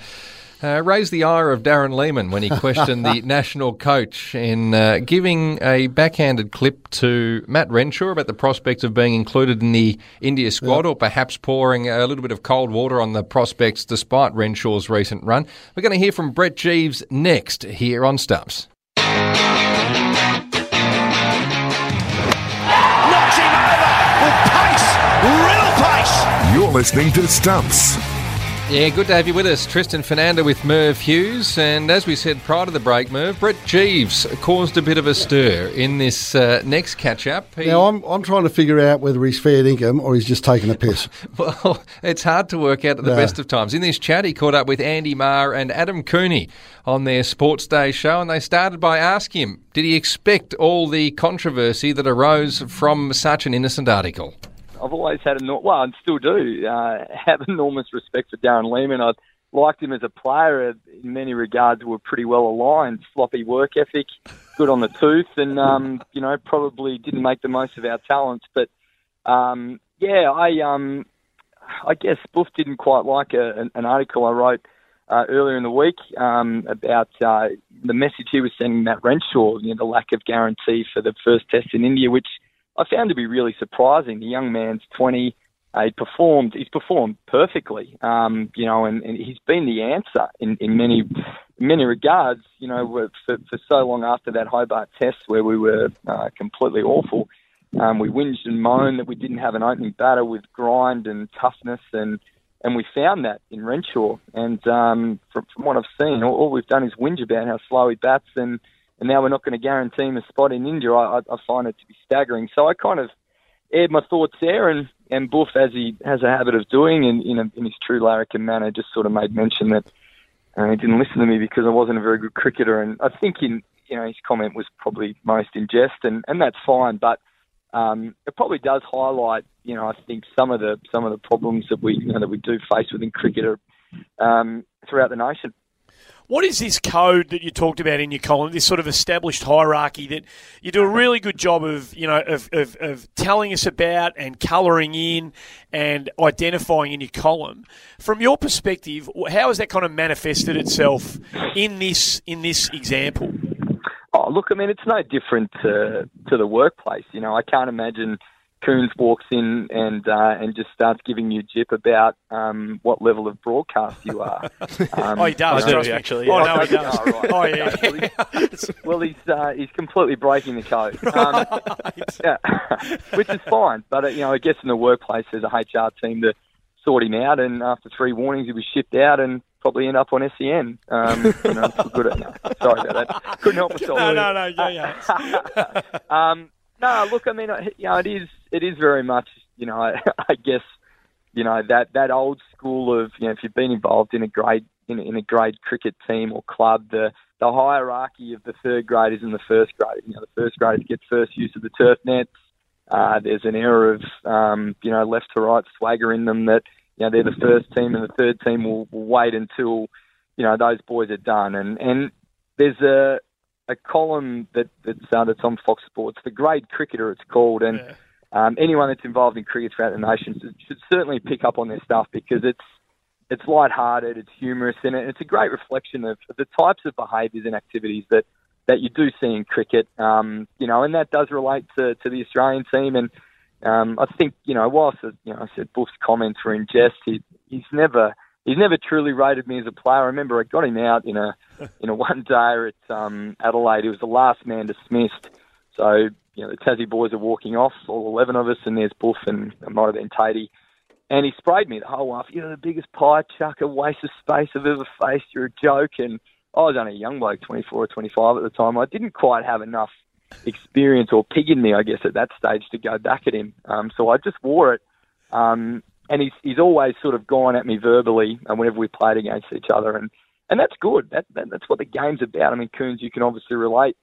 uh, raised the ire of Darren Lehmann when he questioned the national coach in uh, giving a backhanded clip to Matt Renshaw about the prospect of being included in the India squad or perhaps pouring a little bit of cold water on the prospects despite Renshaw's recent run. We're going to hear from Brett Geeves next here on Stumps. Knocks him over with pace, real pace. You're listening to Stumps. Yeah, good to have you with us. Tristan Foenander with Merv Hughes. And as we said prior to the break, Merv, Brett Geeves caused a bit of a stir in this uh, next catch up. He... Now, I'm, I'm trying to figure out whether he's fair income or he's just taking a piss. well, it's hard to work out at the best of times. In this chat, he caught up with Andy Maher and Adam Cooney on their Sports Day show, and they started by asking him, did he expect all the controversy that arose from such an innocent article? I've always had a well, and still do uh, have enormous respect for Darren Lehmann. I liked him as a player. In many regards, we were pretty well aligned. Sloppy work ethic, good on the tooth, and um, you know probably didn't make the most of our talents. But um, yeah, I um, I guess Boof didn't quite like a, an, an article I wrote uh, earlier in the week um, about uh, the message he was sending Matt Renshaw, you know, the lack of guarantee for the first test in India, which I found to be really surprising. The young man's 20. Uh, he performed. He's performed perfectly, um, you know, and, and he's been the answer in, in many many regards. You know, for, for so long after that Hobart Test where we were uh, completely awful, um, we whinged and moaned that we didn't have an opening batter with grind and toughness, and and we found that in Renshaw. And um, from, from what I've seen, all, all we've done is whinge about how slow he bats and and now we're not going to guarantee him a spot in India. I, I find it to be staggering. So I kind of aired my thoughts there, and and Boof, as he has a habit of doing, in in, a, in his true larrikin manner, just sort of made mention that uh, he didn't listen to me because I wasn't a very good cricketer, and I think in you know his comment was probably most in jest, and and that's fine, but. Um, it probably does highlight, you know, I think some of the some of the problems that we you know, that we do face within cricket um, throughout the nation. What is this code that you talked about in your column? This sort of established hierarchy that you do a really good job of, you know, of, of, of telling us about and colouring in and identifying in your column. From your perspective, how has that kind of manifested itself in this in this example? Oh, look, I mean, it's no different to to the workplace. You know, I can't imagine Coons walks in and uh, and just starts giving you jip about um, what level of broadcast you are. Um, oh, he does, you know, he, actually. Yeah. Oh, no, he does. Oh, right. oh yeah. Actually, well, he's uh, he's completely breaking the code, um, yeah, which is fine. But uh, you know, I guess in the workplace, there's a HR team to sort him out, and after three warnings, he was shipped out and probably end up on SEN. Um, you know, good at, no, sorry about that. Couldn't help myself. No, no, no, yeah, yeah. um, no, look, I mean, you know, it is it is very much, you know, I, I guess, you know, that that old school of, you know, if you've been involved in a grade in, in a grade cricket team or club, the the hierarchy of the third graders and the first grade. You know, the first graders get first use of the turf nets. Uh, there's an air of, um, you know, left to right swagger in them that, you know, they're the first team and the third team will, will wait until, you know, those boys are done. And, and there's a, a column that that's, uh, that's on Fox Sports, the grade cricketer it's called, and yeah. um, anyone that's involved in cricket throughout the nation should, should certainly pick up on this stuff because it's it's light-hearted, it's humorous, and it's a great reflection of, of the types of behaviours and activities that, that you do see in cricket. Um, you know, and that does relate to, to the Australian team. And um, I think you know, whilst you know, I said Boof's comments were in jest, he, he's never he's never truly rated me as a player. I remember I got him out in a in a one day at um, Adelaide. He was the last man dismissed. So you know the Tassie boys are walking off, all eleven of us, and there's Boof and it might have been Tatey. And he sprayed me the whole off. You're the biggest pie chucker, waste of space I've ever faced. You're a joke. And I was only a young bloke, 24 or 25 at the time. I didn't quite have enough experience or pig in me, I guess, at that stage to go back at him. Um, so I just wore it. Um, and he's he's always sort of gone at me verbally and whenever we played against each other and and that's good. That, that that's what the game's about. I mean Coons you can obviously relate.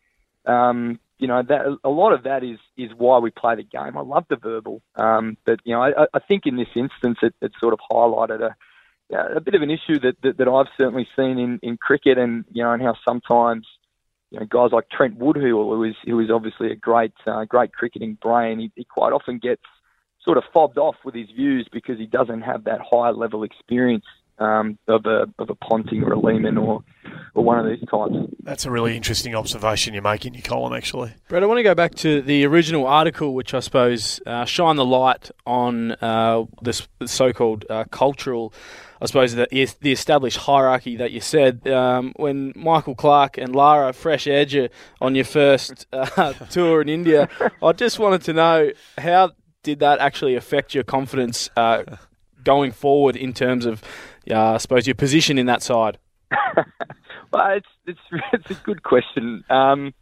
Um, you know that a lot of that is is why we play the game. I love the verbal, um, but you know I, I think in this instance it, it sort of highlighted a a bit of an issue that, that, that I've certainly seen in, in cricket, and you know, and how sometimes you know guys like Trent Woodhill, who is who is obviously a great uh, great cricketing brain, he, he quite often gets sort of fobbed off with his views because he doesn't have that high level experience um, of a of a Ponting or a Lehmann or or one of these types. That's a really interesting observation you make in your column, actually. Brett, I want to go back to the original article, which I suppose uh, shine the light on uh, this so-called uh, cultural, I suppose the, the established hierarchy that you said um, when Michael Clarke and Lara fresh edge on your first uh, tour in India. I just wanted to know how did that actually affect your confidence uh, going forward in terms of, uh, I suppose, your position in that side? well, it's it's it's a good question. Um,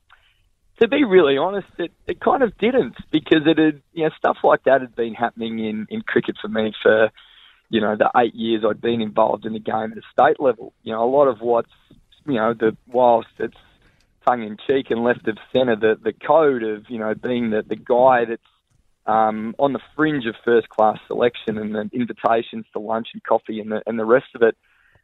to be really honest, it, it kind of didn't because it had you know stuff like that had been happening in in cricket for me for you know the eight years I'd been involved in the game at a state level. You know, a lot of what's you know the whilst it's tongue in cheek and left of centre, the the code of you know being the the guy that's um, on the fringe of first class selection and the invitations to lunch and coffee and the and the rest of it.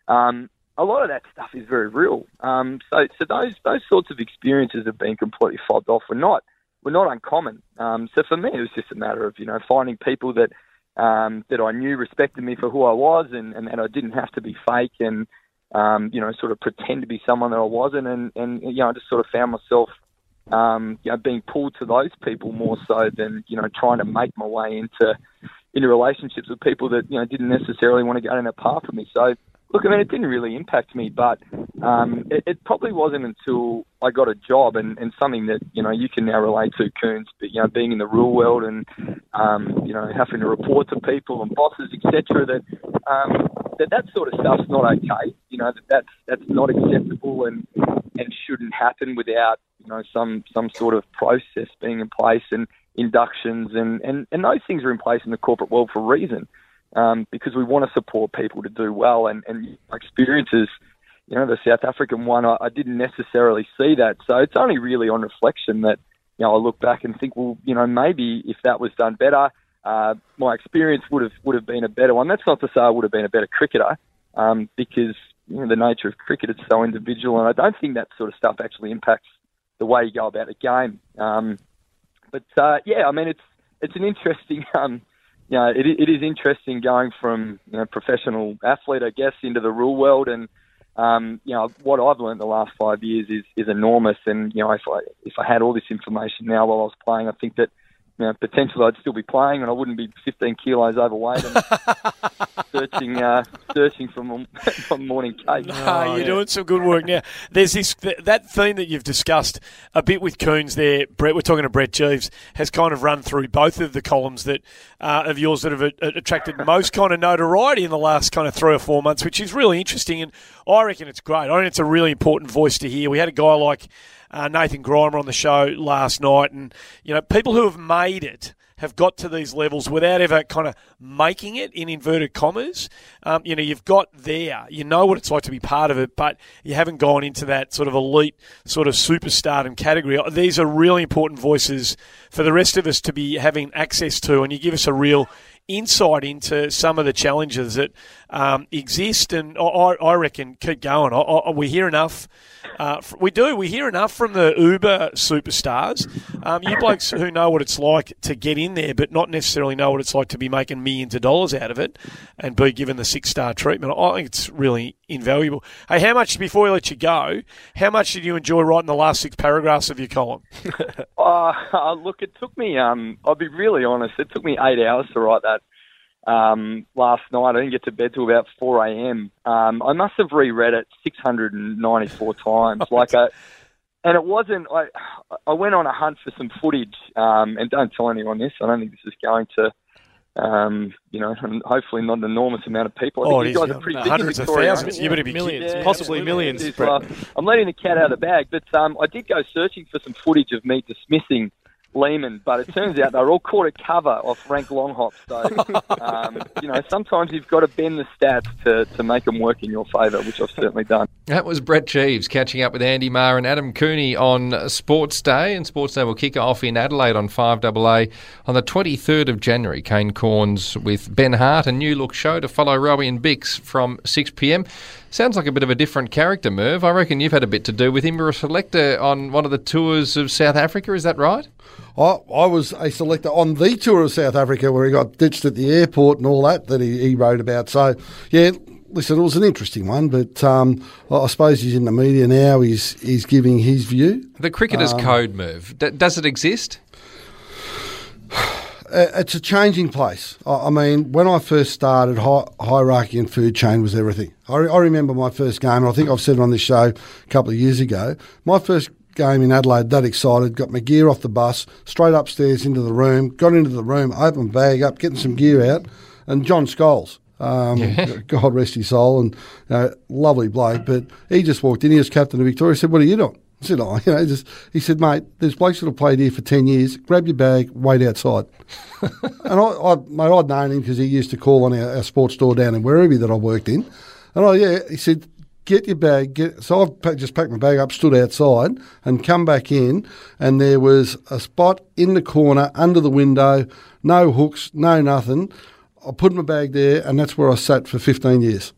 Um, a lot of that stuff is very real. Um, so, so those those sorts of experiences have been completely fobbed off. We're not we're not uncommon. Um, so for me, it was just a matter of you know finding people that um, that I knew respected me for who I was, and, and that I didn't have to be fake and um, you know sort of pretend to be someone that I wasn't, and and you know I just sort of found myself um, you know being pulled to those people more so than you know trying to make my way into into relationships with people that you know didn't necessarily want to go down that path with me. So Look, I mean, it didn't really impact me, but um, it, it probably wasn't until I got a job and, and something that you know you can now relate to, Coons. But you know, being in the real world and um, you know having to report to people and bosses, etc. That um, that that sort of stuff's not okay. You know that that's that's not acceptable and and shouldn't happen without you know some some sort of process being in place and inductions and and and those things are in place in the corporate world for a reason um, because we want to support people to do well. And, and experiences, you know, the South African one, I, I didn't necessarily see that. So it's only really on reflection that, you know, I look back and think, well, you know, maybe if that was done better, uh, my experience would have would have been a better one. That's not to say I would have been a better cricketer, um, because you know, the nature of cricket is so individual, and I don't think that sort of stuff actually impacts the way you go about the game. Um, but uh, yeah, I mean, it's it's an interesting um, you know, it, it is interesting going from you know, professional athlete, I guess, into the real world. And um, you know, what I've learned the last five years is is enormous. And you know, if I if I had all this information now while I was playing, I think that know, potentially I'd still be playing and I wouldn't be 15 kilos overweight and searching uh, searching for my, morning cake. No, oh, you're yeah. doing some good work now. There's this that theme that you've discussed a bit with Coons there, Brett. We're talking to Brett Geeves has kind of run through both of the columns that uh, of yours that have attracted most kind of notoriety in the last kind of three or four months, which is really interesting. And I reckon it's great. I think it's a really important voice to hear. We had a guy like uh, Nathan Grima on the show last night, and you know people who have made it have got to these levels without ever kind of making it in inverted commas. Um, you know, you've got there, you know what it's like to be part of it, but you haven't gone into that sort of elite sort of superstardom category. These are really important voices for the rest of us to be having access to, and you give us a real insight into some of the challenges that um, exist. And I, I, reckon keep going. I, I, we hear enough. Uh, we do. We hear enough from the Uber superstars. Um, you blokes who know what it's like to get in there, but not necessarily know what it's like to be making millions of dollars out of it and be given the six star treatment. I think it's really invaluable. Hey, how much, before we let you go, how much did you enjoy writing the last six paragraphs of your column? uh, look, it took me, um, I'll be really honest, it took me eight hours to write that um, last night. I didn't get to bed till about 4 a.m. Um, I must have reread it 694 times. like a, and it wasn't. I I went on a hunt for some footage, um, and don't tell anyone this. I don't think this is going to. Um, you know, hopefully not an enormous amount of people. I oh, you guys are pretty hundreds of thousands. You better be millions, yeah, possibly millions. Uh, I'm letting the cat out of the bag, but um, I did go searching for some footage of me dismissing Lehmann, but it turns out they're all caught a cover off Frank Long Hop. So, um, you know, sometimes you've got to bend the stats to, to make them work in your favour, which I've certainly done. That was Brett Geeves catching up with Andy Maher and Adam Cooney on Sports Day. And Sports Day will kick off in Adelaide on 5AA on the 23rd of January. Kane Cornes with Ben Hart, a new look show to follow Rowie and Bix from 6pm. Sounds like a bit of a different character, Merv. I reckon you've had a bit to do with him. You're a selector on one of the tours of South Africa, is that right? I, I was a selector on the tour of South Africa where he got ditched at the airport and all that that he, he wrote about. So, yeah, listen, it was an interesting one, but um, I suppose he's in the media now. He's he's giving his view. The cricketer's Um, code, move D- does it exist? Uh, it's a changing place. I, I mean, when I first started, hi- hierarchy and food chain was everything. I, re- I remember my first game, and I think I've said it on this show a couple of years ago. My first game in Adelaide, that excited, got my gear off the bus, straight upstairs into the room, got into the room, opened bag up, getting some gear out, and John Scholes. Um, God rest his soul, and uh, lovely bloke. But he just walked in. He was captain of Victoria. Said, "What are you doing?" I said, "Oh, you know." Just he said, "Mate, there's blokes that have played here for ten years. Grab your bag, wait outside." and I, I, mate, I'd known him because he used to call on our, our sports store down in Werribee that I worked in. And I, yeah, he said, get your bag. Get, so I've pa- just packed my bag up, stood outside, and come back in, and there was a spot in the corner under the window, no hooks, no nothing. I put my bag there, and that's where I sat for 15 years.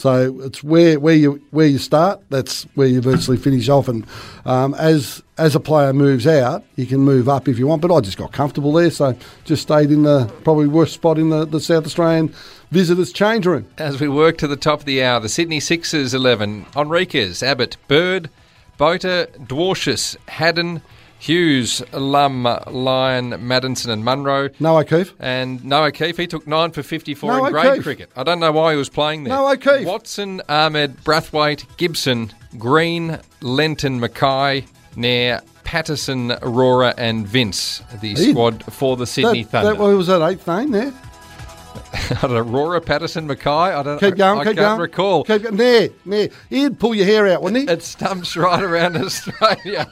So it's where where you where you start. That's where you virtually finish off. And um, as as a player moves out, you can move up if you want. But I just got comfortable there, so just stayed in the probably worst spot in the, the South Australian visitors' change room. As we work to the top of the hour, the Sydney Sixers 11, Henriques, Abbott, Bird, Botha, Dwarshuis, Haddin, Hughes, Lumb, Lyon, Maddinson and Munro. No O'Keefe. And no O'Keefe. He took 9 for 54 No in grade O'Keefe. cricket. I don't know why he was playing there. No O'Keefe. Watson, Ahmed, Brathwaite, Gibson, Green, Lenton, McKay, Nair, Patterson, Aurora and Vince, the Hey, squad for the Sydney that, Thunder. That was that eighth name there. Aurora, Patterson, McKay. I don't. Keep going. I, I keep can't going. recall. Keep going. There, there. He'd pull your hair out, wouldn't he? It stumps right around Australia.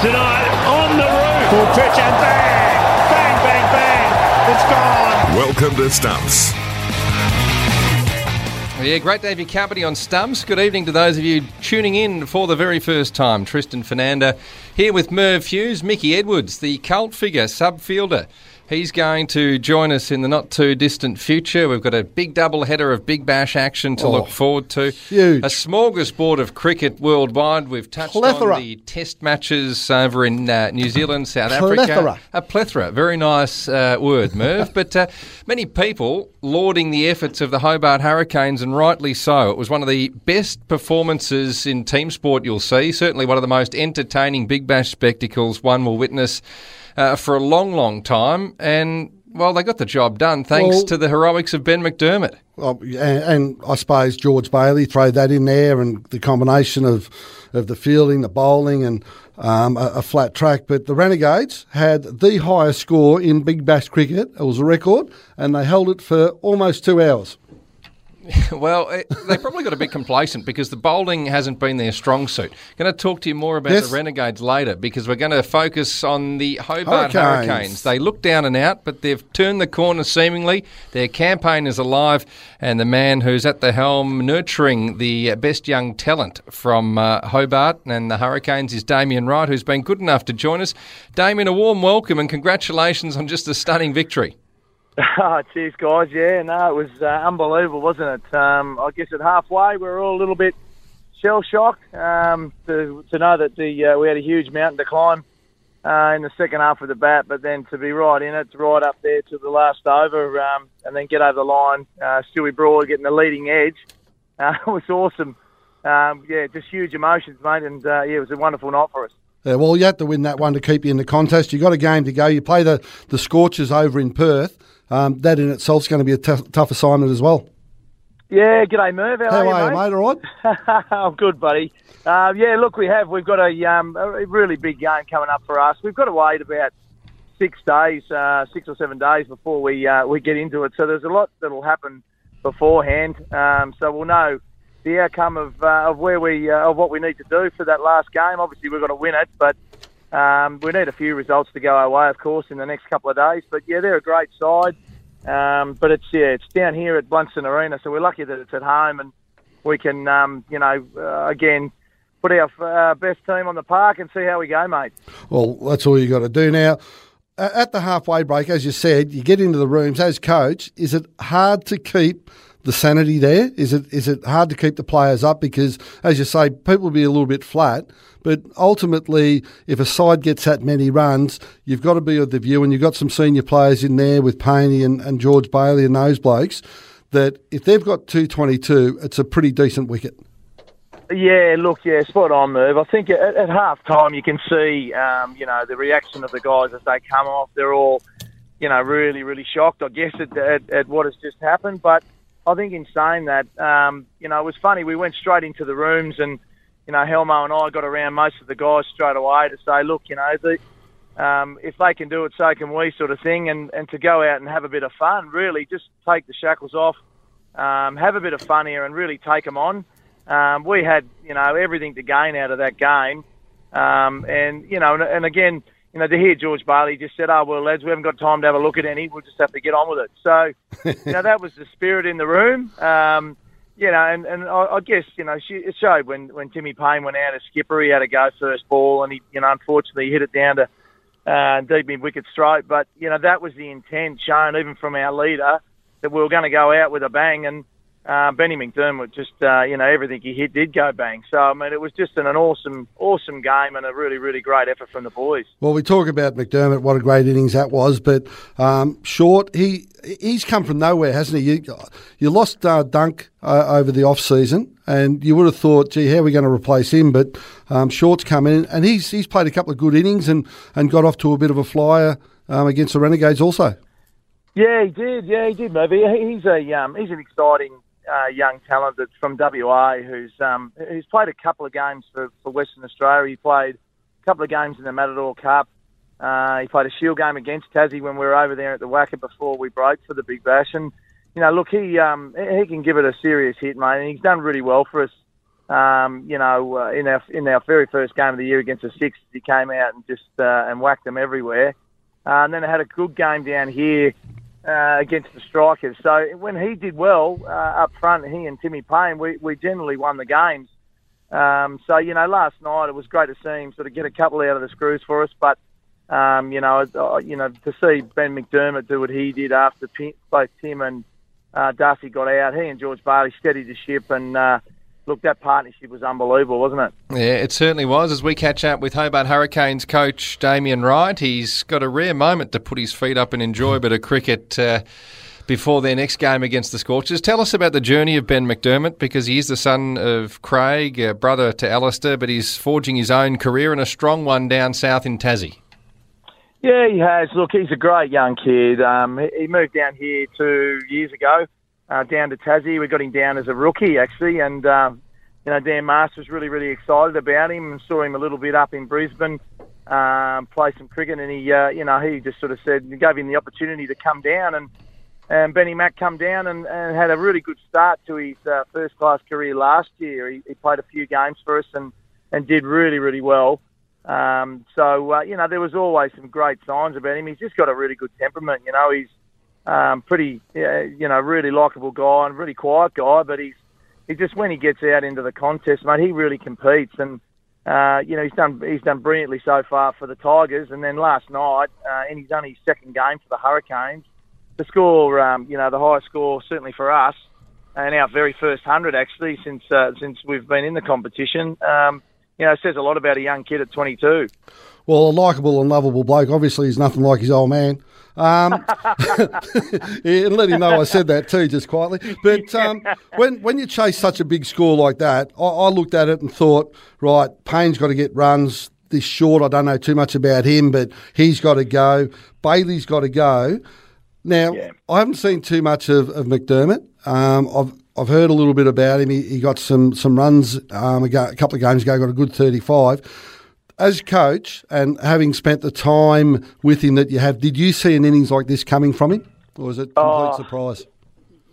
Tonight. On the roof. Full pitch and bang, bang, bang, bang. It's gone. Welcome to Stumps. Yeah, great to have your company on Stumps. Good evening to those of you tuning in for the very first time. Tristan Foenander here with Merv Hughes, Mickey Edwards, the cult figure, subfielder. He's going to join us in the not too distant future. We've got a big double header of Big Bash action to Oh, look forward to. huge. A smorgasbord of cricket worldwide. We've touched Plethora. on the test matches over in uh, New Zealand, South Plethora. Africa. A plethora. Very nice uh, word, Merv. but uh, many people lauding the efforts of the Hobart Hurricanes, and rightly so. It was one of the best performances in team sport you'll see. Certainly one of the most entertaining Big Bash spectacles one will witness uh, for a long, long time. And, well, they got the job done thanks Well- to the heroics of Ben McDermott. Well, and, and I suppose George Bailey throw that in there, and the combination of of the fielding, the bowling, and um, a, a flat track. But the Renegades had the highest score in Big Bash cricket. It was a record, and they held it for almost two hours. well, eh, they probably got a bit complacent because the bowling hasn't been their strong suit. Going to talk to you more about Yes. the Renegades later because we're going to focus on the Hobart Hurricanes. Hurricanes. They look down and out, but they've turned the corner seemingly. Their campaign is alive, and the man who's at the helm nurturing the best young talent from uh, Hobart and the Hurricanes is Damien Wright, who's been good enough to join us. Damien, a warm welcome and congratulations on just a stunning victory. Ah, cheers, guys. Yeah, no, it was uh, unbelievable, wasn't it? Um, I guess at halfway, we were all a little bit shell shocked um, to, to know that the uh, we had a huge mountain to climb uh, in the second half of the bat, but then to be right in it, right up there to the last over, um, and then get over the line. Uh, Stewie Broad getting the leading edge. Uh, was awesome. Um, yeah, just huge emotions, mate, and uh, yeah, it was a wonderful night for us. Yeah, well, you had to win that one to keep you in the contest. You got a game to go. You play the the Scorchers over in Perth. Um, that in itself is going to be a tough, tough assignment as well. Yeah, g'day, Merv. How, How are you, mate? mate? All right? I'm good, buddy. Uh, yeah, look, we have. We've got a, um, a really big game coming up for us. We've got to wait about six days, uh, six or seven days before we uh, we get into it. So there's a lot that'll happen beforehand. Um, so we'll know the outcome of uh, of where we uh, of what we need to do for that last game. Obviously, we've got to win it, but um, we need a few results to go our way, of course, in the next couple of days. But yeah, they're a great side. Um, but it's yeah, it's down here at Blundstone Arena, so we're lucky that it's at home and we can, um, you know, uh, again put our uh, best team on the park and see how we go, mate. Well, that's all you got to do now. At the halfway break, as you said, you get into the rooms as coach. Is it hard to keep the sanity there? Is it is it hard to keep the players up because, as you say, people will be a little bit flat. But ultimately, if a side gets that many runs, you've got to be of the view, and you've got some senior players in there with Paney and, and George Bailey and those blokes, that if they've got 222, it's a pretty decent wicket. Yeah, look, yeah, spot on, Merv. I think at, at half time you can see, um, you know, the reaction of the guys as they come off. They're all, you know, really, really shocked, I guess, at, at, at what has just happened. But I think in saying that, um, you know, it was funny. We went straight into the rooms and, you know, Helmo and I got around most of the guys straight away to say, look, you know, the, um, if they can do it, so can we, sort of thing, and, and to go out and have a bit of fun, really, just take the shackles off, um, have a bit of fun here and really take them on. Um, we had, you know, everything to gain out of that game. Um, and, you know, and, and again, you know, to hear George Bailey just said, oh, well, lads, we haven't got time to have a look at any. We'll just have to get on with it. So, you know, that was the spirit in the room. Um, you know, and, and I, I guess, you know, she, it showed when, when Timmy Paine went out as skipper, he had to go first ball and he, you know, unfortunately he hit it down to uh, deep mid wicket straight. But, you know, that was the intent shown even from our leader that we were going to go out with a bang. And, uh, Benny McDermott just, uh, you know, everything he hit did go bang. So, I mean, it was just an, an awesome, awesome game and a really, really great effort from the boys. Well, we talk about McDermott, what a great innings that was, but um, Short, he he's come from nowhere, hasn't he? You, you lost uh, Dunk uh, over the off season, and you would have thought, gee, how are we going to replace him? But um, Short's come in, and he's he's played a couple of good innings and, and got off to a bit of a flyer um, against the Renegades also. Yeah, he did. Yeah, he did, maybe. He's a um, he's an exciting uh, young talent that's from WA who's um, who's played a couple of games for, for Western Australia. He played a couple of games in the Matador Cup. Uh, he played a shield game against Tassie when we were over there at the WACA before we broke for the Big Bash. And you know, look, he um, he can give it a serious hit, mate. And he's done really well for us. Um, you know, uh, in our in our very first game of the year against the Sixers, he came out and just uh, and whacked them everywhere. Uh, and then I had a good game down here uh, against the strikers. So when he did well uh, up front, he and Timmy Paine, we, we generally won the games. Um, so you know, last night it was great to see him sort of get a couple out of the screws for us. But um, you know, uh, you know, to see Ben McDermott do what he did after both Tim and uh, D'Arcy got out, he and George Bailey steadied the ship and. Uh, look, that partnership was unbelievable, wasn't it? Yeah, it certainly was. As we catch up with Hobart Hurricanes coach Damien Wright, he's got a rare moment to put his feet up and enjoy a bit of cricket. Uh, before their next game against the Scorchers. Tell us about the journey of Ben McDermott because he is the son of Craig, uh, brother to Alistair, but he's forging his own career and a strong one down south in Tassie. Yeah, he has. Look, he's a great young kid. Um, he moved down here two years ago uh, down to Tassie. We got him down as a rookie actually, and um, you know Dan Masters was really really excited about him and saw him a little bit up in Brisbane um, play some cricket, and he uh, you know he just sort of said gave him the opportunity to come down and. And Benny Mack come down and, and had a really good start to his uh, first class career last year. He, he played a few games for us and, and did really, really well. Um, so, uh, you know, there was always some great signs about him. He's just got a really good temperament. You know, he's um, pretty, you know, really likable guy and really quiet guy, but he's he just when he gets out into the contest, mate, he really competes and. Uh, you know he's done he's done brilliantly so far for the Tigers, and then last night uh, his only second game for the Hurricanes, the score, um, you know, the highest score certainly for us, and our very first hundred actually since uh, since we've been in the competition. Um, you know, says a lot about a young kid at 22. Well, a likable and lovable bloke. Obviously, he's nothing like his old man. Um, yeah, let him know I said that too, just quietly. But um, when when you chase such a big score like that, I, I looked at it and thought, right, Paine's got to get runs. This short, I don't know too much about him, but he's got to go. Bailey's got to go. Now, yeah. I haven't seen too much of, of McDermott. Um, I've I've heard a little bit about him. He, he got some some runs um, a, couple of games ago. Got a good thirty five. As coach and having spent the time with him that you have, did you see an innings like this coming from him, or was it a complete Oh. surprise?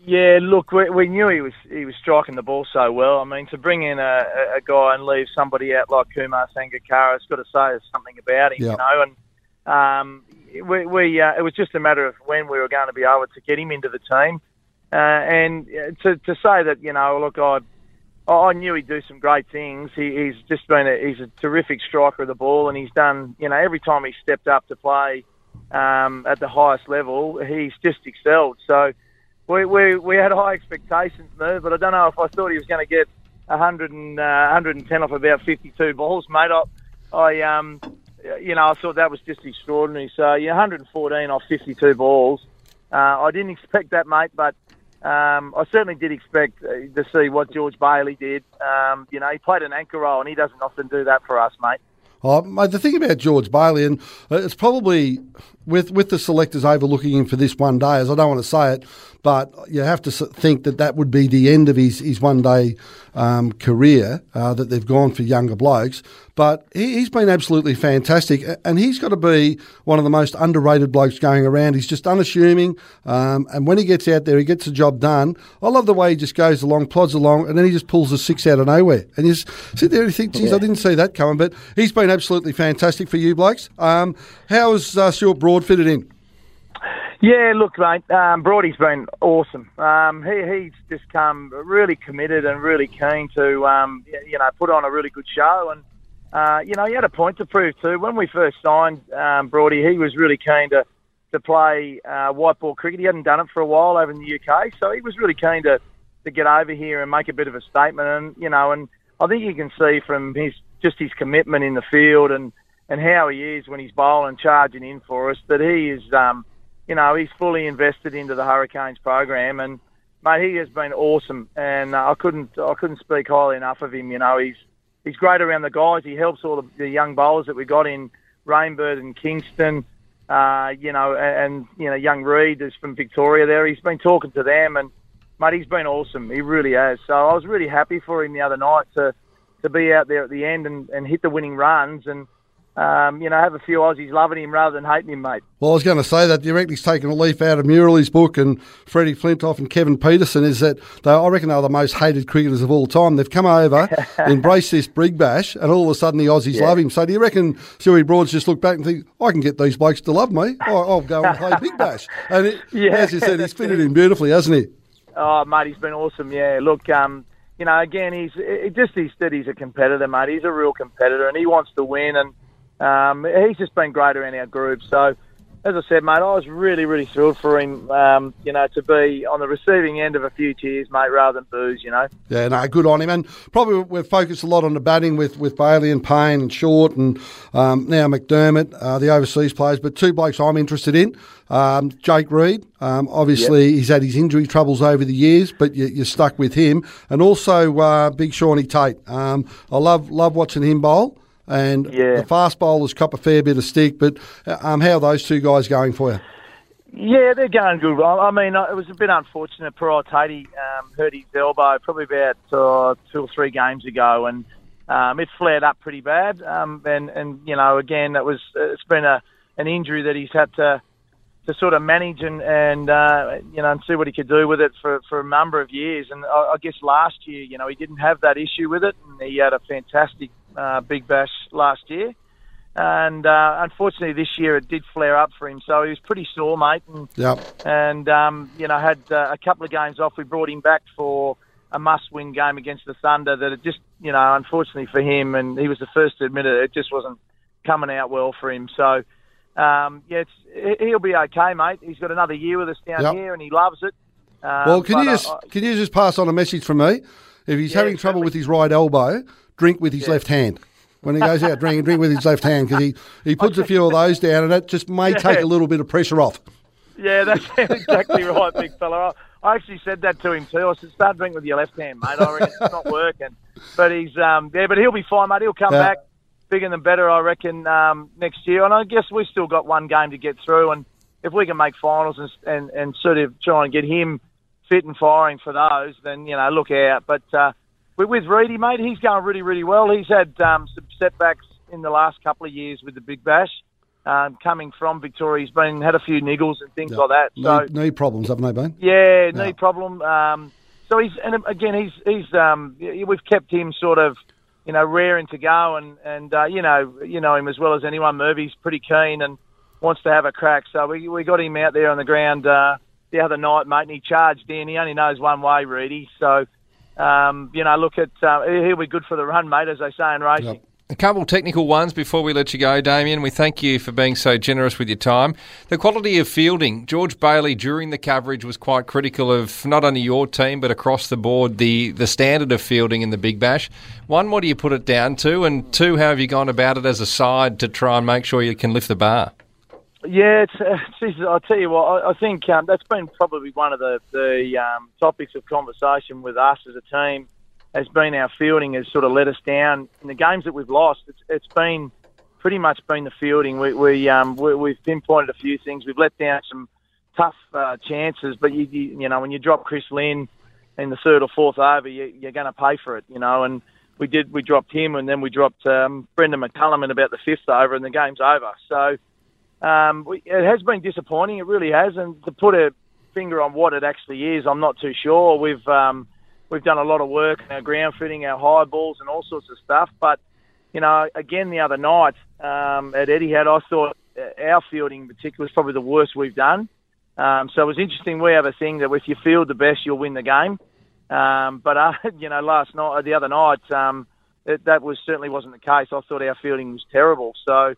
Yeah, look, we, we knew he was he was striking the ball so well. I mean, to bring in a, a- guy and leave somebody out like Kumar Sangakkara, it's got to say there's something about him, Yeah. you know. And um, we, we uh, it was just a matter of when we were going to be able to get him into the team. Uh, and uh, to to say that, you know, look, I I knew he'd do some great things. He, he's just been a, he's a terrific striker of the ball, and he's done, you know, every time he stepped up to play um, at the highest level, he's just excelled. So we, we, we had high expectations, Merv, but I don't know if I thought he was going to get 100 and, uh, 110 off about 52 balls, mate. I, I um, you know, I thought that was just extraordinary. So, yeah, 114 off 52 balls. Uh, I didn't expect that, mate, but um, I certainly did expect uh, to see what George Bailey did. Um, you know, he played an anchor role, and he doesn't often do that for us, mate. Oh, mate, the thing about George Bailey, and uh, it's probably with with the selectors overlooking him for this one day, as I don't want to say it, but you have to think that that would be the end of his, his one day um, career, uh, that they've gone for younger blokes. But he, he's been absolutely fantastic, and he's got to be one of the most underrated blokes going around. He's just unassuming, um, and when he gets out there, he gets the job done. I love the way he just goes along, plods along, and then he just pulls a six out of nowhere. And you just sit there and you think, geez, I didn't see that coming. But he's been absolutely fantastic for you blokes. Um, has uh, Stuart Broad fitted in? Yeah, look, mate. Um, Brody's been awesome. Um, he, he's just come really committed and really keen to, um, you know, put on a really good show. And uh, you know, he had a point to prove too. When we first signed um, Brody, he was really keen to to play uh, white ball cricket. He hadn't done it for a while over in the UK, so he was really keen to to get over here and make a bit of a statement. And you know, and I think you can see from his just his commitment in the field and and how he is when he's bowling, charging in for us, that he is. Um, you know, he's fully invested into the Hurricanes program, and mate, he has been awesome. And uh, I couldn't, I couldn't speak highly enough of him. You know, he's he's great around the guys. He helps all the, the young bowlers that we got in Rainbird and Kingston. Uh, you know, and, and you know, young Reed is from Victoria. There, he's been talking to them, and mate, he's been awesome. He really has. So I was really happy for him the other night to to be out there at the end and, and hit the winning runs and. Um, you know, have a few Aussies loving him rather than hating him, mate. Well, I was going to say that. Do you reckon he's taken a leaf out of Murali's book and Freddie Flintoff and Kevin Pietersen? Is that they? I reckon they're the most hated cricketers of all time. They've come over, embraced this brig bash, and all of a sudden the Aussies Yeah. love him. So do you reckon Stewie Broads just look back and think, I can get these blokes to love me? I- I'll go and play big bash. And it, Yeah. as you said, he's fitted in beautifully, hasn't he? Oh, mate, he's been awesome. Yeah, look, um, you know, again, he's it just he's that he's a competitor, mate. He's a real competitor, and he wants to win, and um, he's just been great around our group. So, as I said, mate, I was really, really thrilled for him. Um, you know, to be on the receiving end of a few cheers, mate, rather than booze. You know. Yeah, no, good on him. And probably we've focused a lot on the batting with, with Bailey and Paine and Short and um, now McDermott, uh, the overseas players. But two blokes I'm interested in. Um, Jake Reed, um, obviously he's had his injury troubles over the years, but you, you're stuck with him. And also uh, Big Shawnee Tait. Um, I love love watching him bowl. And the fast bowlers cop a fair bit of stick. But uh, um, how are those two guys going for you? Yeah, they're going good. I mean, uh, it was a bit unfortunate. Pearl Tatey um, hurt his elbow probably about uh, two or three games ago, and um, it flared up pretty bad. Um, and and you know, again, that was it's been a an injury that he's had to to sort of manage and and uh, you know and see what he could do with it for for a number of years. And I, I guess last year, you know, he didn't have that issue with it, and he had a fantastic uh, big bash last year. And uh, unfortunately, this year it did flare up for him, so he was pretty sore, mate. And Yep. and um, you know had uh, a couple of games off. We brought him back for a must-win game against the Thunder. That it just you know unfortunately for him, and he was the first to admit it. It just wasn't coming out well for him. So um, yeah, he'll be okay, mate. He's got another year with us down Yep. here, and he loves it. Um, Well, can you just I- can you just pass on a message from me? If he's Yeah, having trouble with his right elbow, drink with his left hand. When he goes out, drinking, drink with his left hand because he, he puts a few of those down, and it just may take a little bit of pressure off. Yeah, that's exactly right, big fella. I, I actually said that to him too. I said, "Start drinking with your left hand, mate. I reckon it's not working." But he's um, yeah, but he'll be fine, mate. He'll come Yeah. back bigger than better, I reckon, um, next year. And I guess we've still got one game to get through, and if we can make finals and and, and sort of try and get him fit and firing for those, then you know, look out. But uh, with, with Reedy, mate, he's going really, really well. He's had um, some setbacks in the last couple of years with the Big Bash. Um, coming from Victoria, he's been had a few niggles and things Yeah. like that. So knee, knee problems, haven't they been? yeah, knee problem. Um, so he's and again he's he's um, we've kept him sort of you know raring to go and and uh, you know you know him as well as anyone. Murphy's pretty keen and wants to have a crack. So we we got him out there on the ground uh, the other night, mate, and he charged in. He only knows one way, Reedy. So um, you know, look at uh, he'll be good for the run, mate, as they say in racing. A couple technical ones before we let you go, Damien. We thank you for being so generous with your time. The quality of fielding. George Bailey, during the coverage, was quite critical of not only your team, but across the board, the, the standard of fielding in the Big Bash. One, what do you put it down to? And two, how have you gone about it as a side to try and make sure you can lift the bar? Yeah, uh, geez, I'll tell you what, I, I think um, that's been probably one of the, the um, topics of conversation with us as a team has been our fielding has sort of let us down. In the games that we've lost, it's, it's been pretty much been the fielding. We, we, um, we, we've pinpointed a few things. We've let down some tough uh, chances, but you, you, you know, when you drop Chris Lynn in the third or fourth over, you, you're going to pay for it, you know, and we did, we dropped him and then we dropped um, Brendon McCullum in about the fifth over and the game's over. So, um, it has been disappointing. It really has, and to put a finger on what it actually is, I'm not too sure. We've um, we've done a lot of work in our ground fitting, our high balls, and all sorts of stuff. But you know, again, the other night um, at Etihad, I thought uh, our fielding in particular is probably the worst we've done. Um, so it was interesting. We have a thing that if you field the best, you'll win the game. Um, but uh, you know, last night, the other night, um, it, that was certainly wasn't the case. I thought our fielding was terrible. So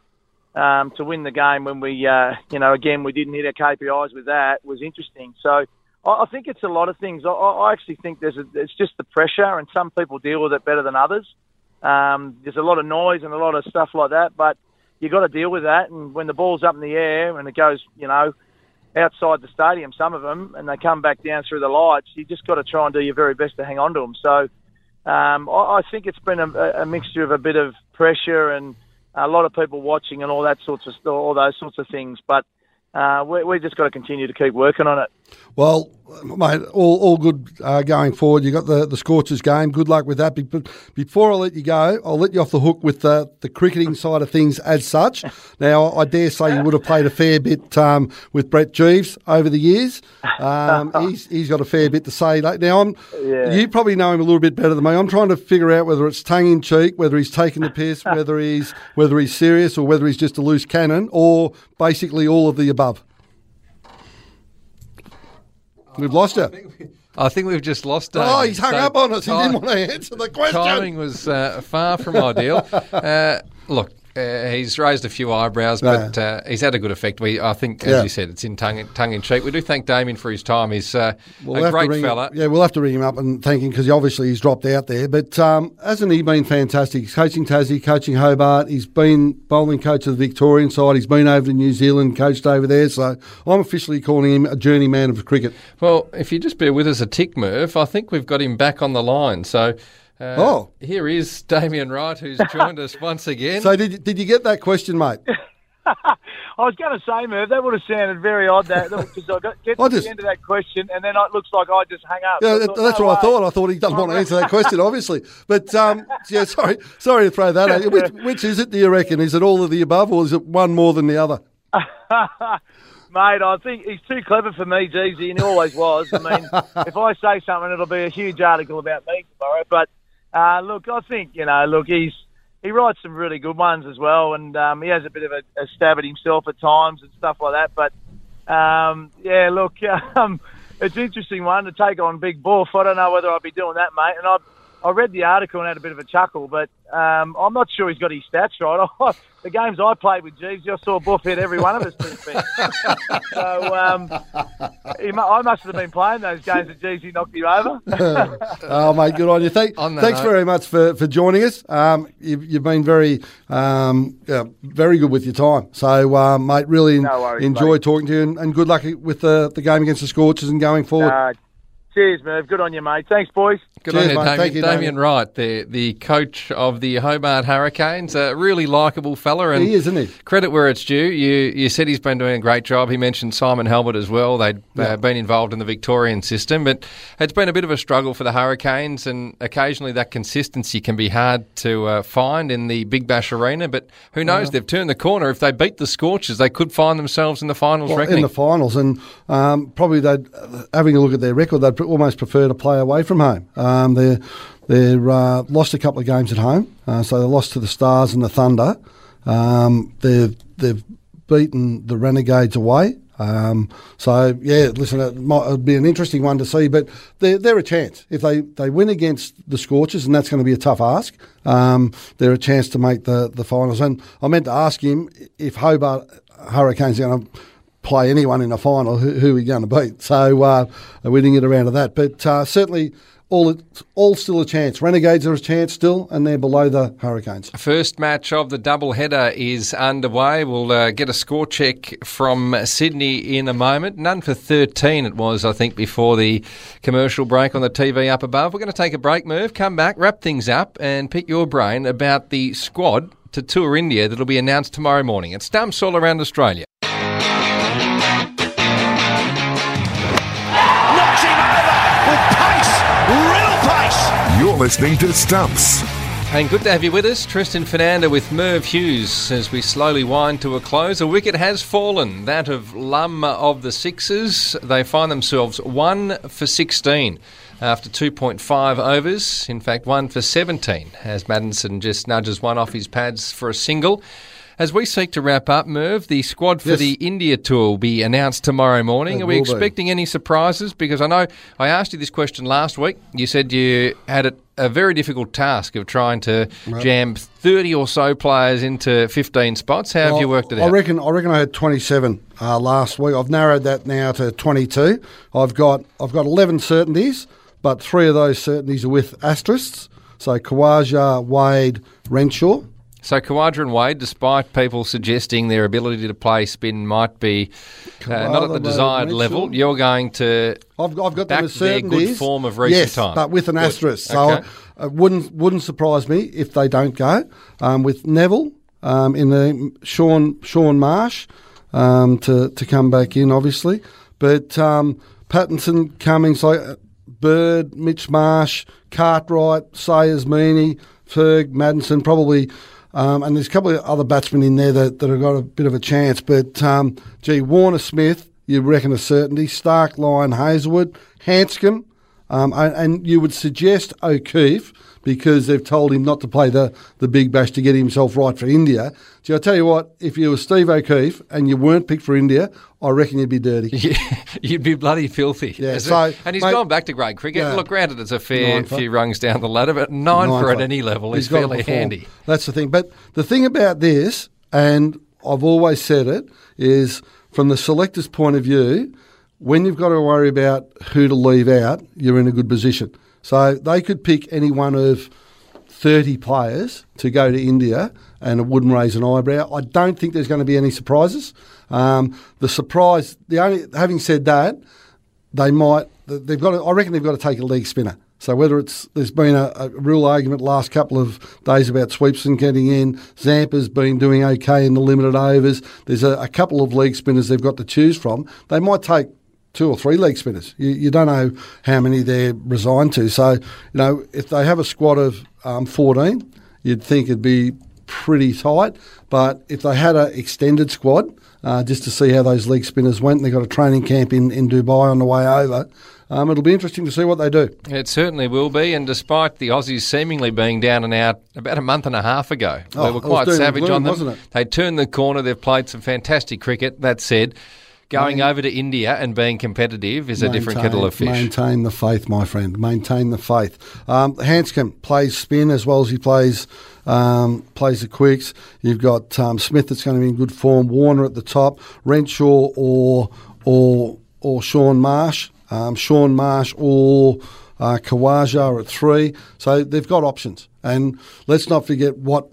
um, to win the game when we, uh, you know, again we didn't hit our KPIs with that was interesting. So I, I think it's a lot of things. I, I actually think there's a, it's just the pressure, and some people deal with it better than others. Um, there's a lot of noise and a lot of stuff like that, but you've got to deal with that. And when the ball's up in the air and it goes, you know, outside the stadium, some of them, and they come back down through the lights, you just got to try and do your very best to hang on to them. So um, I, I think it's been a, a mixture of a bit of pressure and a lot of people watching and all that sorts of all those sorts of things. But uh, we, we just got to continue to keep working on it. Well, mate, all, all good uh, going forward. You got the, the Scorchers game. Good luck with that. But before I let you go, I'll let you off the hook with the, the cricketing side of things as such. Now, I dare say you would have played a fair bit um, with Brett Geeves over the years. Um, he's, he's got a fair bit to say. Now, I'm, Yeah. you probably know him a little bit better than me. I'm trying to figure out whether it's tongue in cheek, whether he's taking the piss, whether he's whether he's serious, or whether he's just a loose cannon, or basically all of the above. We've lost her. I think we've just lost her. Oh, he's hung So up on us. He didn't want to answer the question. Timing was uh, far from ideal. Uh, look, uh, he's raised a few eyebrows, but uh, he's had a good effect. We, I think, as Yeah. you said, it's in tongue, tongue in cheek. We do thank Damien for his time. He's uh, We'll a great fella. Him, yeah, we'll have to ring him up and thank him because he, obviously he's dropped out there. But um, hasn't he been fantastic? He's coaching Tassie, coaching Hobart. He's been bowling coach of the Victorian side. He's been over to New Zealand, coached over there. So I'm officially calling him a journeyman of cricket. Well, if you just bear with us a tick, Murph, I think we've got him back on the line. So. Uh, Oh. here is Damien Wright, who's joined us once again. So did, did you get that question, mate? I was going to say, Merv, that would have sounded very odd that because I got get to I just- the end of that question and then it looks like I just hung up. Yeah, I that- thought, that's no what I thought. I thought he doesn't want to answer that question, obviously. But um, yeah, sorry, sorry to throw that. at you. Which, which is it? Do you reckon? Is it all of the above, or is it one more than the other? Mate, I think he's too clever for me, Jeezy, and he always was. I mean, if I say something, it'll be a huge article about me tomorrow. But uh, look, I think you know, look, he's he writes some really good ones as well, and um, he has a bit of a, a stab at himself at times and stuff like that. But um, yeah, look, um, it's an interesting one to take on Big Boof. I don't know whether I'll be doing that, mate. And I I read the article and had a bit of a chuckle, but um, I'm not sure he's got his stats right. the games I played with Geeves, I saw Boof hit every one of us since then. so um, he, I must have been playing those games that Geeves he knocked you over. oh, mate, good on you. Thank, On thanks note- very much for, for joining us. Um, you've, you've been very um, yeah, very good with your time. So, um, mate, really No worries, enjoy mate. talking to you, and, and good luck with the, the game against the Scorchers and going forward. Uh, Cheers, Merv. Good on you, mate. Thanks, boys. Good on you, Damien, Damien Wright, the the coach of the Hobart Hurricanes. A really likable fella, and He is, isn't he? Credit where it's due. You you said he's been doing a great job. He mentioned Simon Helmot as well. They'd Yeah. uh, been involved in the Victorian system, but it's been a bit of a struggle for the Hurricanes, and occasionally that consistency can be hard to uh, find in the Big Bash arena. But who knows? Yeah. They've turned the corner. If they beat the Scorchers, they could find themselves in the finals. Well, in the finals, and um, probably they'd having a look at their record, they'd almost prefer to play away from home. Um, they they uh, lost a couple of games at home, uh, so they lost to the Stars and the Thunder. Um, they've they've beaten the Renegades away. Um, so yeah, listen, it it'd be an interesting one to see, but they're, they're a chance if they, they win against the Scorchers, and that's going to be a tough ask. Um, they're a chance to make the, the finals. And I meant to ask him if Hobart Hurricanes are going to play anyone in a final, who, who are we going to beat? So uh, we didn't get around to that, but uh, certainly all all still a chance. Renegades are a chance still, and they're below the Hurricanes. First match of the double header is underway. We'll uh, get a score check from Sydney in a moment. None for 13 it was, I think, before the commercial break on the TV up above. We're going to take a break, Merv, come back, wrap things up, and pick your brain about the squad to tour India that'll be announced tomorrow morning. It stumps all around Australia. Listening to Stumps. And good to have you with us, Tristan Foenander with Merv Hughes as we slowly wind to a close. A wicket has fallen, that of Lumb of the Sixers. They find themselves one for 16 after 2.5 overs. In fact, one for 17 as Maddinson just nudges one off his pads for a single. As we seek to wrap up, Merv, the squad for Yes. the India tour will be announced tomorrow morning. It Are we will be. expecting any surprises? Because I know I asked you this question last week. You said you had a, a very difficult task of trying to Right. jam 30 or so players into 15 spots. How have you worked it I out? reckon. I reckon I had 27 uh, last week. I've narrowed that now to 22. I've got I've got 11 certainties, but three of those certainties are with asterisks. So Khawaja, Wade, Renshaw. So Khawaja and Wade, despite people suggesting their ability to play spin might be uh, not at the desired level, you're going to I've, I've got back them their good form of recent yes, time. but with an Good. asterisk. So Okay. it wouldn't wouldn't surprise me if they don't go. Um, with Nevill um, in the Sean Shaun Marsh um, to to come back in, obviously, but um, Pattinson, Cummins, like uh, Bird, Mitch Marsh, Cartwright, Sayers, Meany, Ferg, Maddinson, probably. Um, and there's a couple of other batsmen in there that, that have got a bit of a chance. But, um, gee, Warner Smith, you reckon a certainty. Starc, Lyon, Hazlewood, Handscomb, um, and, and you would suggest O'Keefe because they've told him not to play the, the big bash to get himself right for India. Gee, I tell you what, if you were Steve O'Keefe and you weren't picked for India, I reckon you'd be dirty. Yeah, You'd be bloody filthy. Yeah, so, and he's mate- gone back to grade cricket. Yeah. Look, granted, it's a fair Nine few rungs down the ladder, but nine, for at any level He's is fairly handy. That's the thing. But the thing about this, and I've always said it, is from the selector's point of view, when you've got to worry about who to leave out, you're in a good position. So they could pick any one of 30 players to go to India and it wouldn't raise an eyebrow. I don't think there's going to be any surprises. Um, the surprise, the only, having said that, they might they've got to, I reckon they've got to take a leg spinner. So whether it's there's been a, a real argument last couple of days about Swepson getting in, Zampa's been doing okay in the limited overs. There's a, a couple of leg spinners they've got to choose from. They might take two or three leg spinners. You, you don't know how many they're resigned to. So you know if they have a squad of um, 14, you'd think it'd be pretty tight. But if they had an extended squad, uh, just to see how those leg spinners went, and they got a training camp in, in Dubai on the way over. Um, it'll be interesting to see what they do. It certainly will be, and despite the Aussies seemingly being down and out about a month and a half ago, Oh, they were quite savage gloom, on them. They turned the corner. They've played some fantastic cricket. That said, going over to India and being competitive is a different kettle of fish. Maintain the faith, my friend. Maintain the faith. Um, Handscomb plays spin as well as he plays um, plays the quicks. You've got um, Smith that's going to be in good form. Warner at the top. Renshaw or or or Shaun Marsh. Um, Shaun Marsh or uh, Khawaja at three. So they've got options. And let's not forget what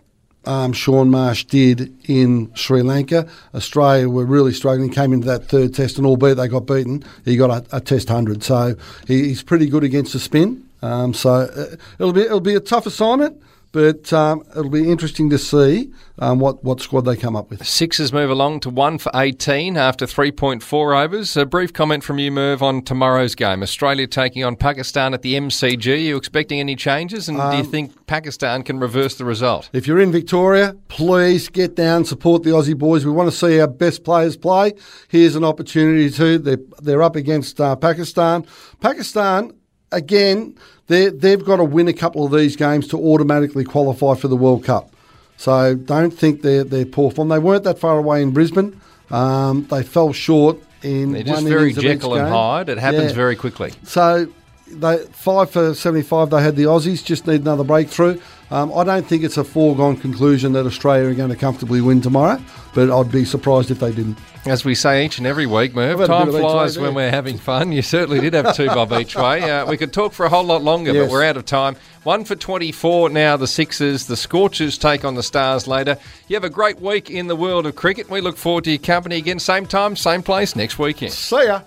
um, Shaun Marsh did in Sri Lanka. Australia were really struggling, came into that third test, and albeit they got beaten, he got a, a test 100. So he, he's pretty good against the spin. Um, so uh, it'll be it'll be a tough assignment, but um, it'll be interesting to see um, what what squad they come up with. Sixers move along to one for 18 after 3.4 overs. A brief comment from you, Merv, on tomorrow's game. Australia taking on Pakistan at the MCG. Are you expecting any changes, and do you Um, think Pakistan can reverse the result? If you're in Victoria, please get down, support the Aussie boys. We want to see our best players play. Here's an opportunity to. They're, they're up against uh, Pakistan. Pakistan, again, they they've got to win a couple of these games to automatically qualify for the World Cup. So don't think they're, they're poor form. They weren't that far away in Brisbane. Um, they fell short in They're just one very innings of each Jekyll and. Hyde. It happens Yeah. very quickly. So they five for seventy five. They had the Aussies. Just need another breakthrough. Um, I don't think it's a foregone conclusion that Australia are going to comfortably win tomorrow, but I'd be surprised if they didn't. As we say each and every week, Merv, I've had a time each way flies when we're having fun. You certainly did have two bob each way. Uh, we could talk for a whole lot longer, but we're out of time. One for 24 now, the Sixers. The Scorchers take on the Stars later. You have a great week in the world of cricket. We look forward to your company again, same time, same place next weekend. See ya.